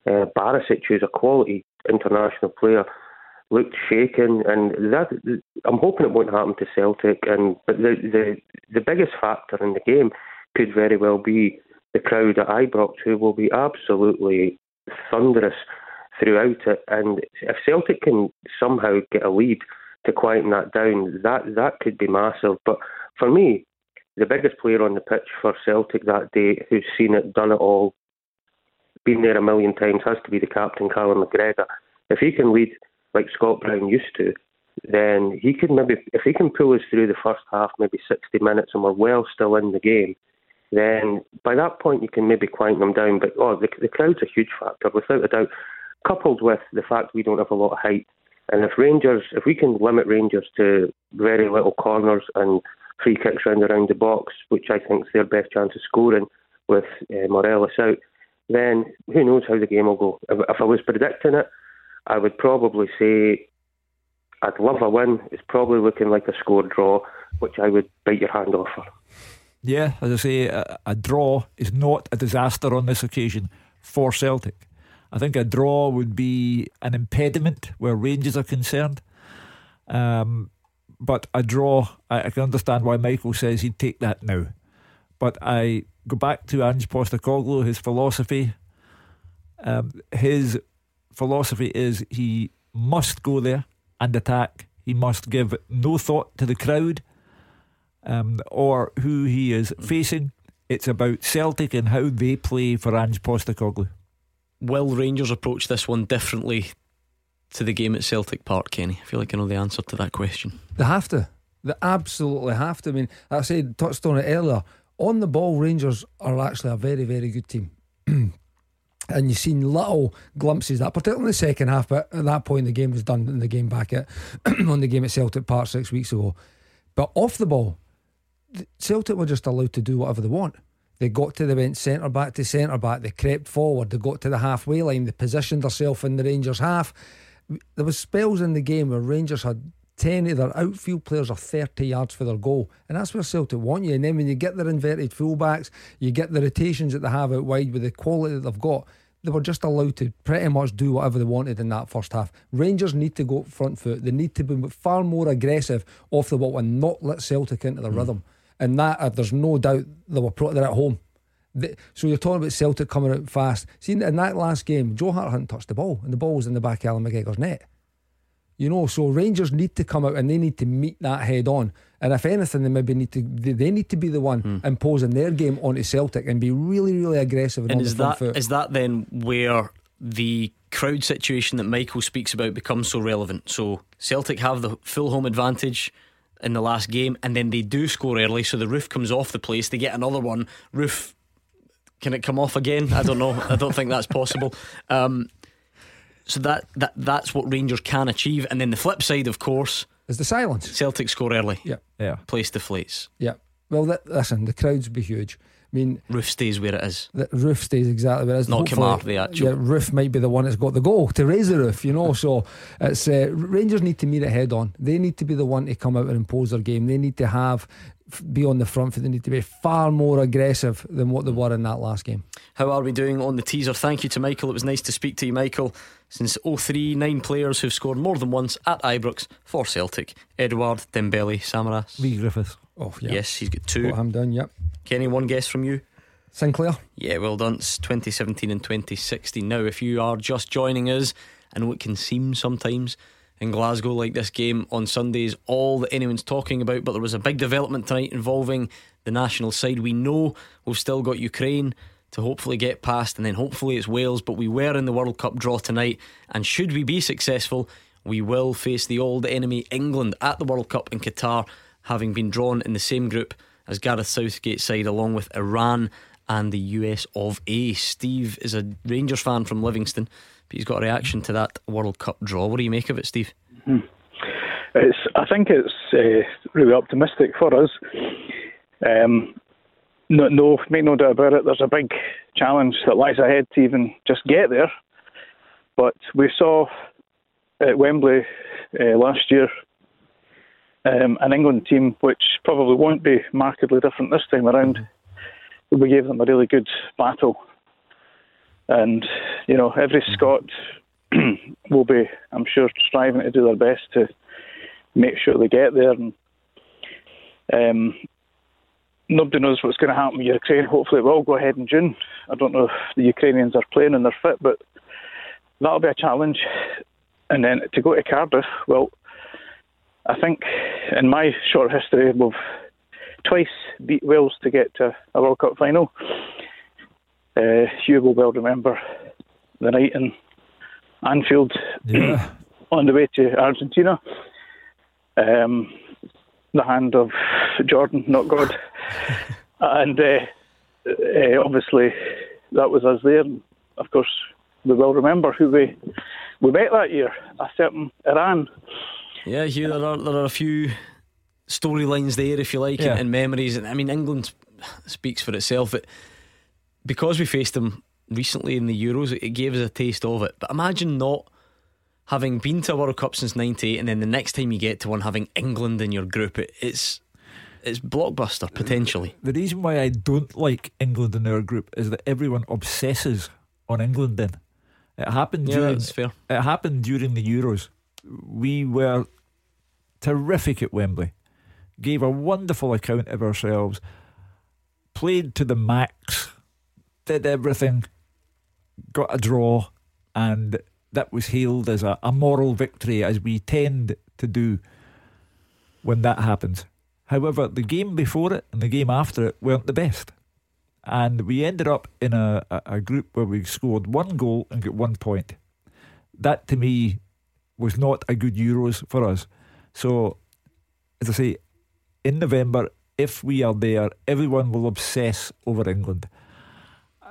Uh, Barisic, who's a quality international player, looked shaken, and that I'm hoping it won't happen to Celtic. And but the the the biggest factor in the game could very well be the crowd at Ibrox, who will be absolutely thunderous throughout it. And if Celtic can somehow get a lead to quieten that down, that that could be massive. But for me, the biggest player on the pitch for Celtic that day, who's seen it, done it all, been there a million times, has to be the captain, Callum McGregor. If he can lead like Scott Brown used to, then he could maybe, if he can pull us through the first half, maybe 60 minutes, and we're well still in the game, then by that point you can maybe quiet them down. But oh, the, the crowd's a huge factor, without a doubt, coupled with the fact we don't have a lot of height. And if Rangers, if we can limit Rangers to very little corners and free kicks round around the box, which I think is their best chance of scoring with uh, Morelos out, then who knows how the game will go. If, if I was predicting it, I would probably say I'd love a win. It's probably looking like a score draw, which I would bite your hand off for. Yeah, as I say, a, a draw is not a disaster on this occasion for Celtic. I think a draw would be an impediment where Rangers are concerned. Um, but a draw, I, I, can understand why Michael says he'd take that now. But I go back to Ange Postecoglou, his philosophy. Um, his philosophy is he must go there and attack. He must give no thought to the crowd um, or who he is facing. It's about Celtic and how they play for Ange Postecoglou. Will Rangers approach this one differently to the game at Celtic Park, Kenny? I feel like I know the answer to that question. They have to. They absolutely have to. I mean, I said, touched on it earlier. On the ball, Rangers are actually a very, very good team. and you've seen little glimpses that, particularly in the second half, but at that point the game was done in the game back at on the game at Celtic Park six weeks ago. But off the ball, Celtic were just allowed to do whatever they want. They got to, the went centre back to centre back, they crept forward, they got to the halfway line, they positioned themselves in the Rangers half. There was spells in the game where Rangers had 10 of their outfield players are 30 yards for their goal. And that's where Celtic want you. And then when you get their inverted fullbacks, you get the rotations that they have out wide with the quality that they've got, they were just allowed to pretty much do whatever they wanted in that first half. Rangers need to go front foot. They need to be far more aggressive off the ball and not let Celtic into the mm. rhythm. And that, uh, there's no doubt they were pro- they're at home. They, so you're talking about Celtic coming out fast. See, in that last game, Joe Hart hadn't touched the ball, and the ball was in the back of Allan McGregor's net. You know, so Rangers need to come out and they need to meet that head on. And if anything, they maybe need to they need to be the one mm. imposing their game onto Celtic and be really, really aggressive. And, and is that foot. is that then where the crowd situation that Michael speaks about becomes so relevant? So Celtic have the full home advantage in the last game, and then they do score early, so the roof comes off the place. They get another one. Roof, can it come off again? I don't know. I don't think that's possible. Um, so that that that's what Rangers can achieve, and then the flip side, of course, is the silence. Celtic score early. Yeah, yeah. Place deflates. Yeah. Well, that, listen, the crowds be huge. I mean, roof stays where it is. The roof stays exactly where it is. Not Kemar, the actual. Yeah, Roofe might be the one that's got the goal to raise the roof, you know. so it's uh, Rangers need to meet it head on. They need to be the one to come out and impose their game. They need to have be on the front foot. They need to be far more aggressive than what they were in that last game. How are we doing on the teaser? Thank you to Michael. It was nice to speak to you, Michael. Since 03, nine players who've scored more than once at Ibrox for Celtic. Edouard, Dembele, Samaras. Leigh Griffiths. Oh, yeah. Yes, he's got two. I'm done, yep. Kenny, one guess from you? Sinclair. Yeah, well done. It's 2017 and 2016. Now, if you are just joining us, and know it can seem sometimes in Glasgow like this game on Sundays all that anyone's talking about, but there was a big development tonight involving the national side. We know we've still got Ukraine to hopefully get past, and then hopefully it's Wales, but we were in the World Cup draw tonight, and should we be successful, we will face the old enemy England at the World Cup in Qatar, having been drawn in the same group as Gareth Southgate's side, along with Iran and the US of A. Steve is a Rangers fan from Livingston, but he's got a reaction to that World Cup draw. What do you make of it, Steve? Hmm. It's, I think it's uh, really optimistic for us. Um, no, no, make no doubt about it. There's a big challenge that lies ahead to even just get there. But we saw at Wembley uh, last year um, an England team which probably won't be markedly different this time around. We gave them a really good battle. And, you know, every mm-hmm. Scot will be, I'm sure, striving to do their best to make sure they get there. And um, nobody knows what's going to happen with Ukraine. Hopefully, it will go ahead in June. I don't know if the Ukrainians are playing and they're fit, but that'll be a challenge. And then to go to Cardiff, well, I think in my short history, we've twice beat Wales to get to a World Cup final. Uh, Hugh will well remember the night in Anfield yeah. on the way to Argentina. Um, the hand of Jordan, not God. and uh, uh, obviously, that was us there. And of course, we will remember who we we met that year, a certain Iran. Yeah, Hugh, there are, there are a few storylines there, if you like, Yeah. and, and memories. And I mean, England speaks for itself. But because we faced them recently in the Euros, it gave us a taste of it. But imagine not having been to a World Cup since '98, and then the next time you get to one, having England in your group. It, it's it's blockbuster potentially. The reason why I don't like England in our group is that everyone obsesses on England. Then it happened Yeah, during that's fair. it happened during the Euros. We were terrific at Wembley, gave a wonderful account of ourselves, played to the max, did everything, got a draw, and that was hailed as a, a moral victory, as we tend to do when that happens. However, the game before it and the game after it weren't the best. And we ended up in a, a, a group where we scored one goal and got one point. That to me was not a good Euros for us. So, as I say, in November, if we are there, everyone will obsess over England.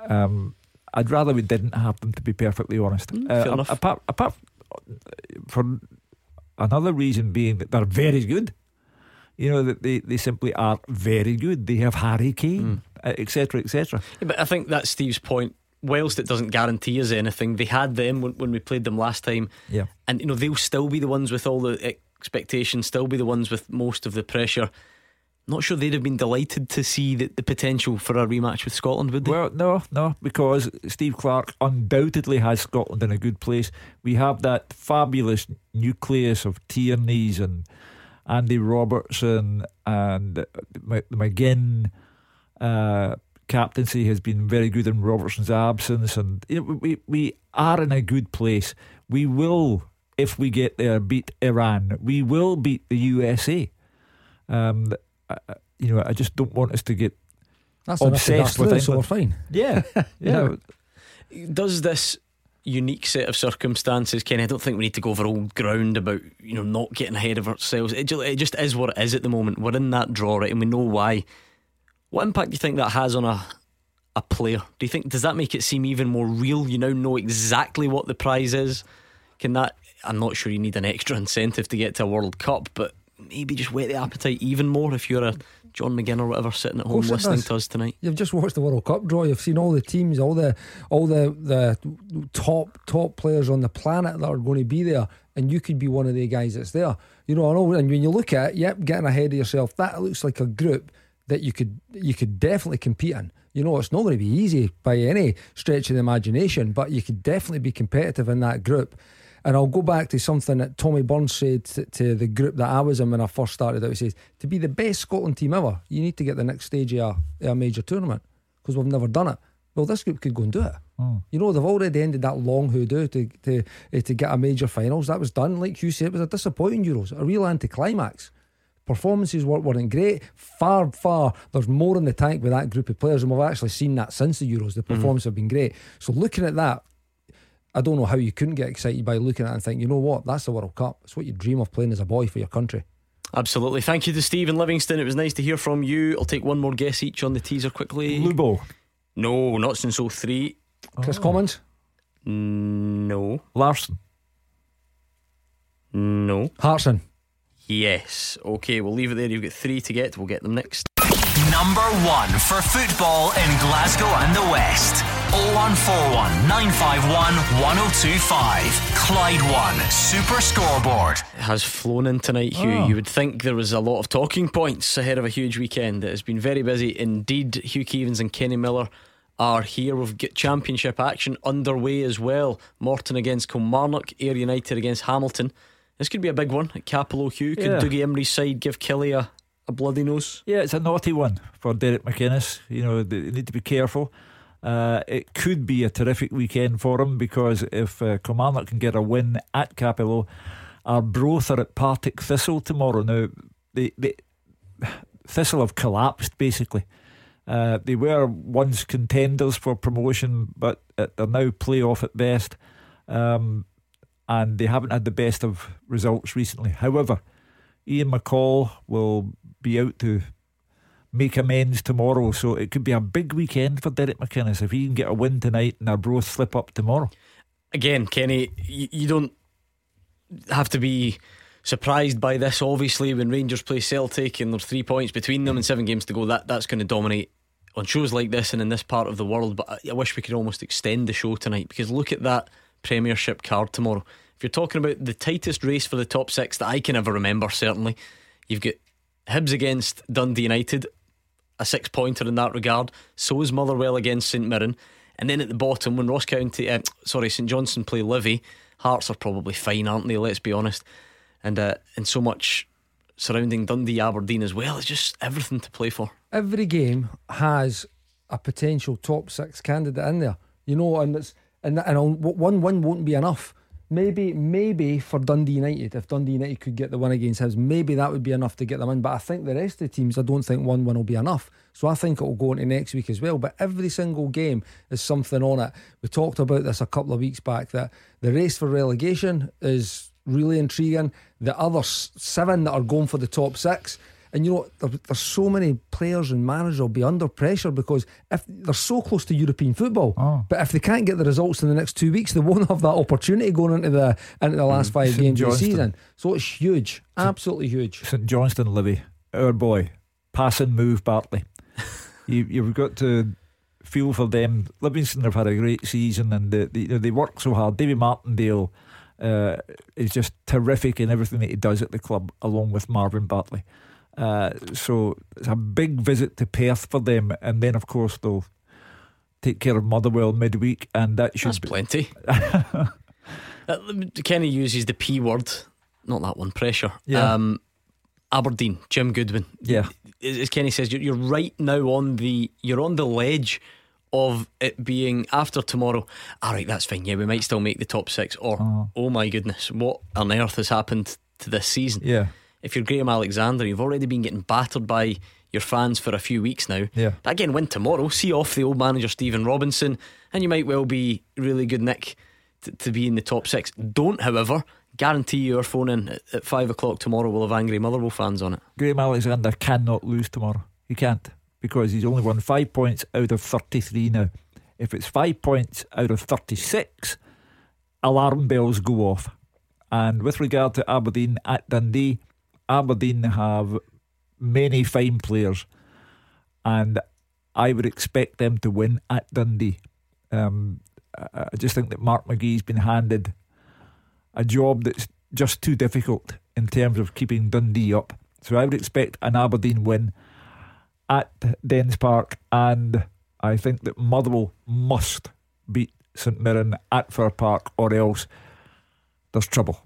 Um, I'd rather we didn't have them, to be perfectly honest. Mm, Uh, enough. Apart, apart for another reason being that they're very good. You know that they, they simply are very good. They have Harry Kane, etc., etc. Yeah, but I think that's Steve's point. Whilst it doesn't guarantee us anything, they had them when, when we played them last time. Yeah. And, you know, they'll still be the ones with all the expectations, still be the ones with most of the pressure. Not sure they'd have been delighted to see the, the potential for a rematch with Scotland, would they? Well, no, no, because Steve Clarke undoubtedly has Scotland in a good place. We have that fabulous nucleus of Tierney's and Andy Robertson and McGinn. Uh, captaincy has been very good in Robertson's absence, and you know, we we are in a good place. We will, if we get there, beat Iran. We will beat the USA. Um, I- I- you know, I just don't want us to get That's obsessed with through, so we're fine. Yeah, yeah. Does this unique set of circumstances, Kenny? I don't think we need to go over old ground about you know not getting ahead of ourselves. It just, it just is what it is at the moment. We're in that draw, right, and we know why. What impact do you think that has on a a player? Do you think does that make it seem even more real? You now know exactly what the prize is. Can that? I'm not sure you need an extra incentive to get to a World Cup, but maybe just whet the appetite even more if you're a John McGinn or whatever sitting at home listening to us tonight. You've just watched the World Cup draw. You've seen all the teams, all the all the the top top players on the planet that are going to be there, and you could be one of the guys that's there. You know, I know. And when you look at it, yep, getting ahead of yourself, that looks like a group that you could you could definitely compete in. You know, it's not going to be easy by any stretch of the imagination, but you could definitely be competitive in that group. And I'll go back to something that Tommy Burns said to, to the group that I was in when I first started out. He says, to be the best Scotland team ever, you need to get the next stage of a, a major tournament because we've never done it. Well, this group could go and do it. You know, they've already ended that long hoodoo to to eh, to get a major finals. That was done. Like you said, it was a disappointing Euros, a real anticlimax. Performances weren't, weren't great. Far, far, there's more in the tank with that group of players, and we've actually seen that since the Euros. The performances have been great. So looking at that, I don't know how you couldn't get excited by looking at it and think, you know what, that's the World Cup. It's what you dream of playing as a boy for your country. Absolutely. Thank you to Stephen Livingston. It was nice to hear from you. I'll take one more guess each on the teaser quickly. Lubo. No, not since 03. Kris oh. Commons? No. Larsson. No. Hartson. Yes. Okay, we'll leave it there. You've got three to get. We'll get them next. Number one for football in Glasgow and the West. 0141 951 1025. Clyde One Super Scoreboard. It has flown in tonight, Hugh. Oh. You would think there was a lot of talking points ahead of a huge weekend. It has been very busy indeed. Hugh Keevins and Kenny Miller are here. We've got championship action underway as well. Morton against Kilmarnock, Ayr United against Hamilton. This could be a big one at Cappielow Hugh. Could Yeah. Dougie Imrie's side give Killie a, a bloody nose? Yeah, it's a naughty one for Derek McInnes. You know, they need to be careful. Uh, it could be a terrific weekend for him because if uh, Kilmarnock can get a win at Cappielow, Arbroath are at Partick Thistle tomorrow. Now, they, they, Thistle have collapsed basically. Uh, they were once contenders for promotion, but they're now playoff at best. Um, and they haven't had the best of results recently. However, Ian McCall will be out to make amends tomorrow. So it could be a big weekend for Derek McInnes if he can get a win tonight and Arbroath slip up tomorrow. Again, Kenny, you, don't have to be surprised by this. Obviously, when Rangers play Celtic and there's three points between them and seven games to go, that that's going to dominate on shows like this and in this part of the world. But I wish we could almost extend the show tonight because look at that Premiership card tomorrow. If you're talking about the tightest race for the top six that I can ever remember, certainly, you've got Hibs against Dundee United, a six pointer in that regard. So is Motherwell against St Mirren. And then at the bottom, when Ross County, uh, sorry, St Johnstone play Livy, Hearts are probably fine, aren't they? Let's be honest. And uh, and so much surrounding Dundee, Aberdeen as well. It's just everything to play for. Every game has a potential top six candidate in there, you know, and it's and and one win won't be enough. Maybe, maybe for Dundee United, if Dundee United could get the win against Hibs, maybe that would be enough to get them in. But I think the rest of the teams, I don't think one win will be enough. So I think it will go into next week as well. But every single game is something on it. We talked about this a couple of weeks back that the race for relegation is really intriguing. The other seven that are going for the top six and you know, there, there's so many players and managers will be under pressure because if they're so close to European football, oh. but if they can't get the results in the next two weeks, they won't have that opportunity going into the into the last mm. five St. games Johnstone. of the season. So it's huge, absolutely huge. St Johnstone, Livy, our boy, pass and move, Bartley. you, you've got to feel for them. Livingston have had a great season and they, they, they work so hard. David Martindale uh, is just terrific in everything that he does at the club, along with Marvin Bartley. Uh, so it's a big visit to Perth for them, and then of course they'll take care of Motherwell midweek, and that should That's be plenty. uh, Kenny uses the P word, not that one. Pressure. Yeah. Um, Aberdeen, Jim Goodwin. Yeah. As Kenny says, you're right now on the you're on the ledge of it being after tomorrow. All right, that's fine. Yeah, we might still make the top six. Or oh, oh my goodness, what on earth has happened to this season? Yeah if you're Graham Alexander, you've already been getting battered by your fans for a few weeks now. Yeah. But again, win tomorrow, see off the old manager Stephen Robinson, and you might well be really good nick to, to be in the top six. Don't, however, guarantee your phone in at, at five o'clock tomorrow will have angry Motherwell fans on it. Graham Alexander cannot lose tomorrow. He can't because he's only won five points out of 33 now. If it's five points out of 36, alarm bells go off. And with regard to Aberdeen at Dundee, Aberdeen have many fine players, and I would expect them to win at Dundee. Um, I just think that Mark McGee's been handed a job that's just too difficult in terms of keeping Dundee up. So I would expect an Aberdeen win at Dens Park, and I think that Motherwell must beat St Mirren at Fir Park, or else there's trouble.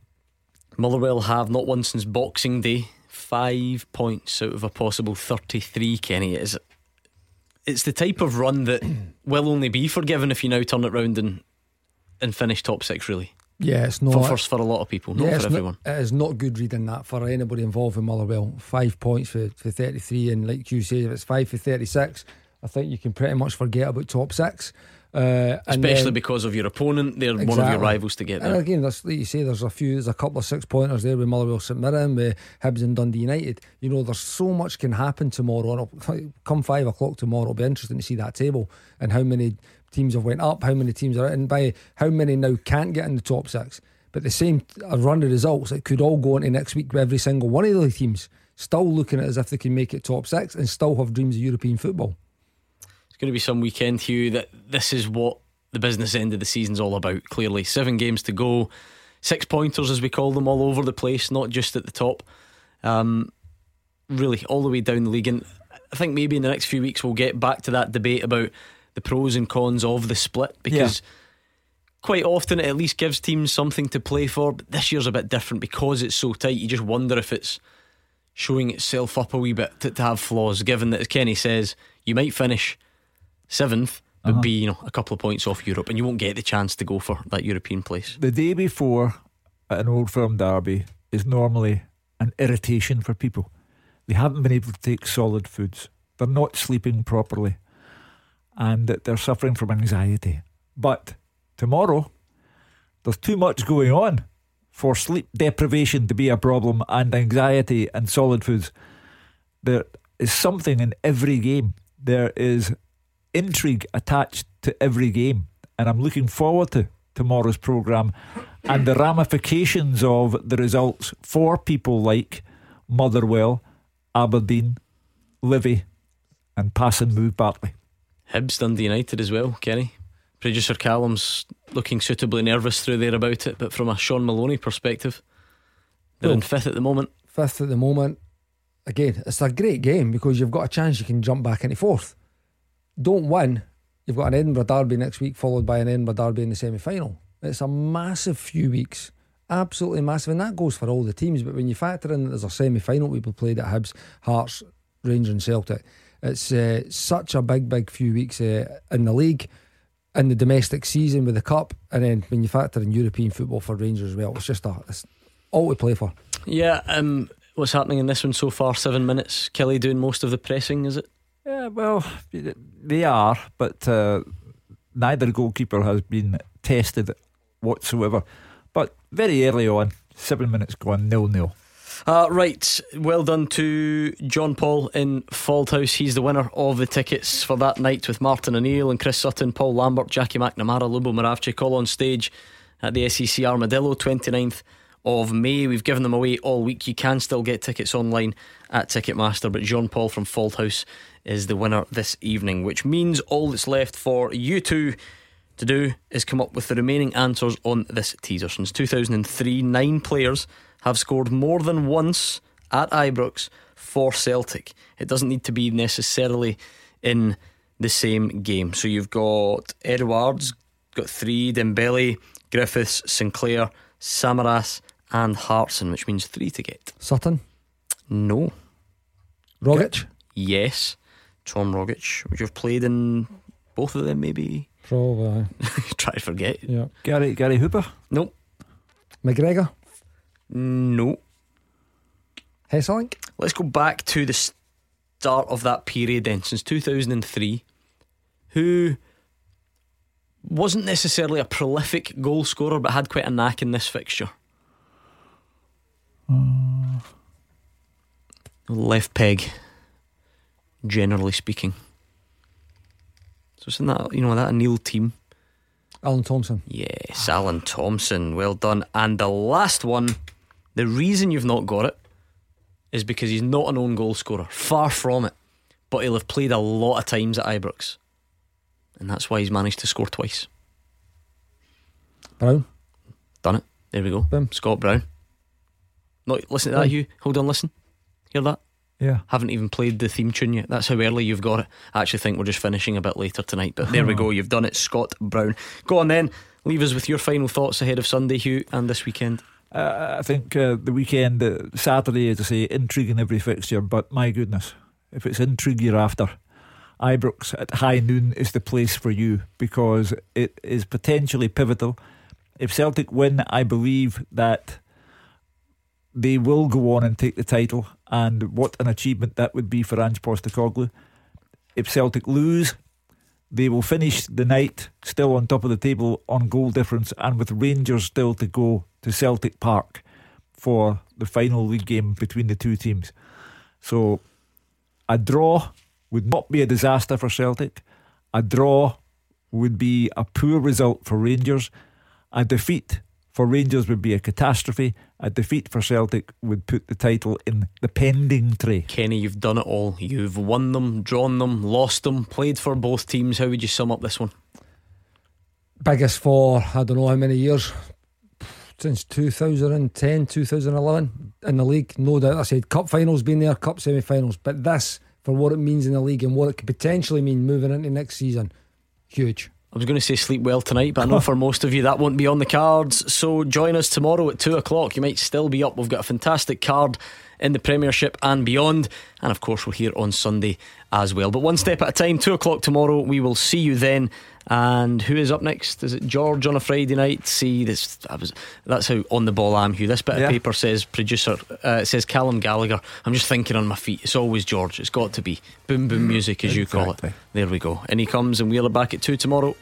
Motherwell have not won since Boxing Day. Five points out of a possible 33, Kenny. It is, it's the type of run that will only be forgiven if you now turn it round and, and finish top six, really. Yeah, it's not. For, for, for a lot of people, not yeah, for everyone. Not, it is not good reading that for anybody involved in Motherwell. Five points for, for 33, and like you say, if it's five for 36, I think you can pretty much forget about top six. Uh, Especially then, because of your opponent, they're exactly. one of your rivals to get there. And again, there's, like you say, there's a few, there's a couple of six pointers there with Motherwell St Mirren, with Hibs and Dundee United. You know, there's so much can happen tomorrow. And come five o'clock tomorrow, it'll be interesting to see that table and how many teams have went up, how many teams are, in by how many now can't get in the top six. But the same run of results, it could all go into next week with every single one of the teams still looking at as if they can make it top six and still have dreams of European football going to be some weekend, Hugh, that this is what the business end of the season's all about. Clearly, seven games to go, six pointers as we call them, all over the place, not just at the top. Um, really, all the way down the league. And I think maybe in the next few weeks we'll get back to that debate about the pros and cons of the split because. Yeah. Quite often, it at least gives teams something to play for. But this year's a bit different because it's so tight. You just wonder if it's showing itself up a wee bit to, to have flaws. Given that, as Kenny says, you might finish seventh, but uh-huh. be you know a couple of points off Europe, and you won't get the chance to go for that European place. The day before at an old firm derby is normally an irritation for people. They haven't been able to take solid foods. They're not sleeping properly, and they're suffering from anxiety. But tomorrow, there's too much going on for sleep deprivation to be a problem and anxiety and solid foods. There is something in every game. There is intrigue attached to every game. And I'm looking forward to tomorrow's programme and the ramifications of the results for people like Motherwell, Aberdeen, Livy, and Pass and Move Bartley. Hibs Dundee United as well, Kenny. Producer Callum's looking suitably nervous through there about it, but from a Shaun Maloney perspective, they're Well, in fifth at the moment. Fifth at the moment. Again, it's a great game because you've got a chance you can jump back into fourth. Don't win. You've got an Edinburgh derby next week, followed by an Edinburgh derby in the semi final. It's a massive few weeks. Absolutely massive. And that goes for all the teams. But when you factor in that there's a semi final we played at Hibs, Hearts, Rangers, and Celtic, it's uh, such a big, big few weeks uh, in the league, in the domestic season with the Cup. And then when you factor in European football for Rangers as well, it's just a, it's all to play for. Yeah, um, what's happening in this one so far? Seven minutes. Killie doing most of the pressing, is it? Yeah, well, they are, but uh, neither goalkeeper has been tested whatsoever. But very early on, seven minutes gone, nil nil. Uh, right, well done to John Paul in Fauldhouse. He's the winner of the tickets for that night with Martin O'Neill and Chris Sutton, Paul Lambert, Jackie McNamara, Lubo Moravcik all on stage at the SEC Armadillo 29th of May. We've given them away all week. You can still get tickets online at Ticketmaster, but John Paul from Fauldhouse is the winner this evening, which means all that's left for you two to do is come up with the remaining answers on this teaser. Since 2003, nine players have scored more than once at Ibrox for Celtic. It doesn't need to be necessarily in the same game. So you've got Edouard's, got three, Dembele, Griffiths, Sinclair, Samaras, and Hartson, which means three to get. Sutton? No. Rogic? Yes. Tom Rogic. Would you have played in both of them, maybe? Probably. Try to forget. Yeah. Gary Gary Hooper? Nope. McGregor? No. Hesselink? Let's go back to the start of that period then, since 2003. Who wasn't necessarily a prolific goal scorer, but had quite a knack in this fixture? Left peg, generally speaking. So isn't that you know that a Neil team? Alan Thompson. Yes, Alan Thompson. Well done. And the last one, the reason you've not got it is because he's not an own goal scorer. Far from it. But he'll have played a lot of times at Ibrox. And that's why he's managed to score twice. Brown. Done it. There we go. Scott Brown. No, listen to that. Hugh. Hold on, listen. Hear that? Yeah. Haven't even played the theme tune yet. That's how early you've got it. I actually think we're just finishing a bit later tonight, but there we go. You've done it, Scott Brown. Go on then. Leave us with your final thoughts ahead of Sunday, Hugh, and this weekend. Uh, I think uh, the weekend, uh, Saturday, as I say, intrigue in every fixture, but my goodness, if it's intrigue you're after, Ibrox at high noon is the place for you because it is potentially pivotal. If Celtic win, I believe that they will go on and take the title, and what an achievement that would be for Ange Postecoglou. If Celtic lose, they will finish the night still on top of the table on goal difference and with Rangers still to go to Celtic Park for the final league game between the two teams. So a draw would not be a disaster for Celtic. A draw would be a poor result for Rangers. A defeat for Rangers would be a catastrophe. A defeat for Celtic would put the title in the pending tray. Kenny, you've done it all. You've won them, drawn them, lost them, played for both teams. How would you sum up this one? Biggest for I don't know how many years. Since 2010, 2011 in the league. No doubt. I said cup finals been there, cup semi finals. But this, for what it means in the league and what it could potentially mean moving into next season, huge. I was going to say sleep well tonight, but I know for most of you that won't be on the cards. So join us tomorrow at two o'clock. You might still be up. We've got a fantastic card in the Premiership and beyond. And of course, we're here on Sunday as well. But one step at a time, two o'clock tomorrow. We will see you then. And who is up next? Is it George on a Friday night? See this. I was, that's how on the ball I am, Hugh. This bit Yeah. of paper says producer. Uh, it says Callum Gallagher. I'm just thinking on my feet. It's always George. It's got to be boom boom music, as you call it. There we go. And he comes, and we're back at two tomorrow.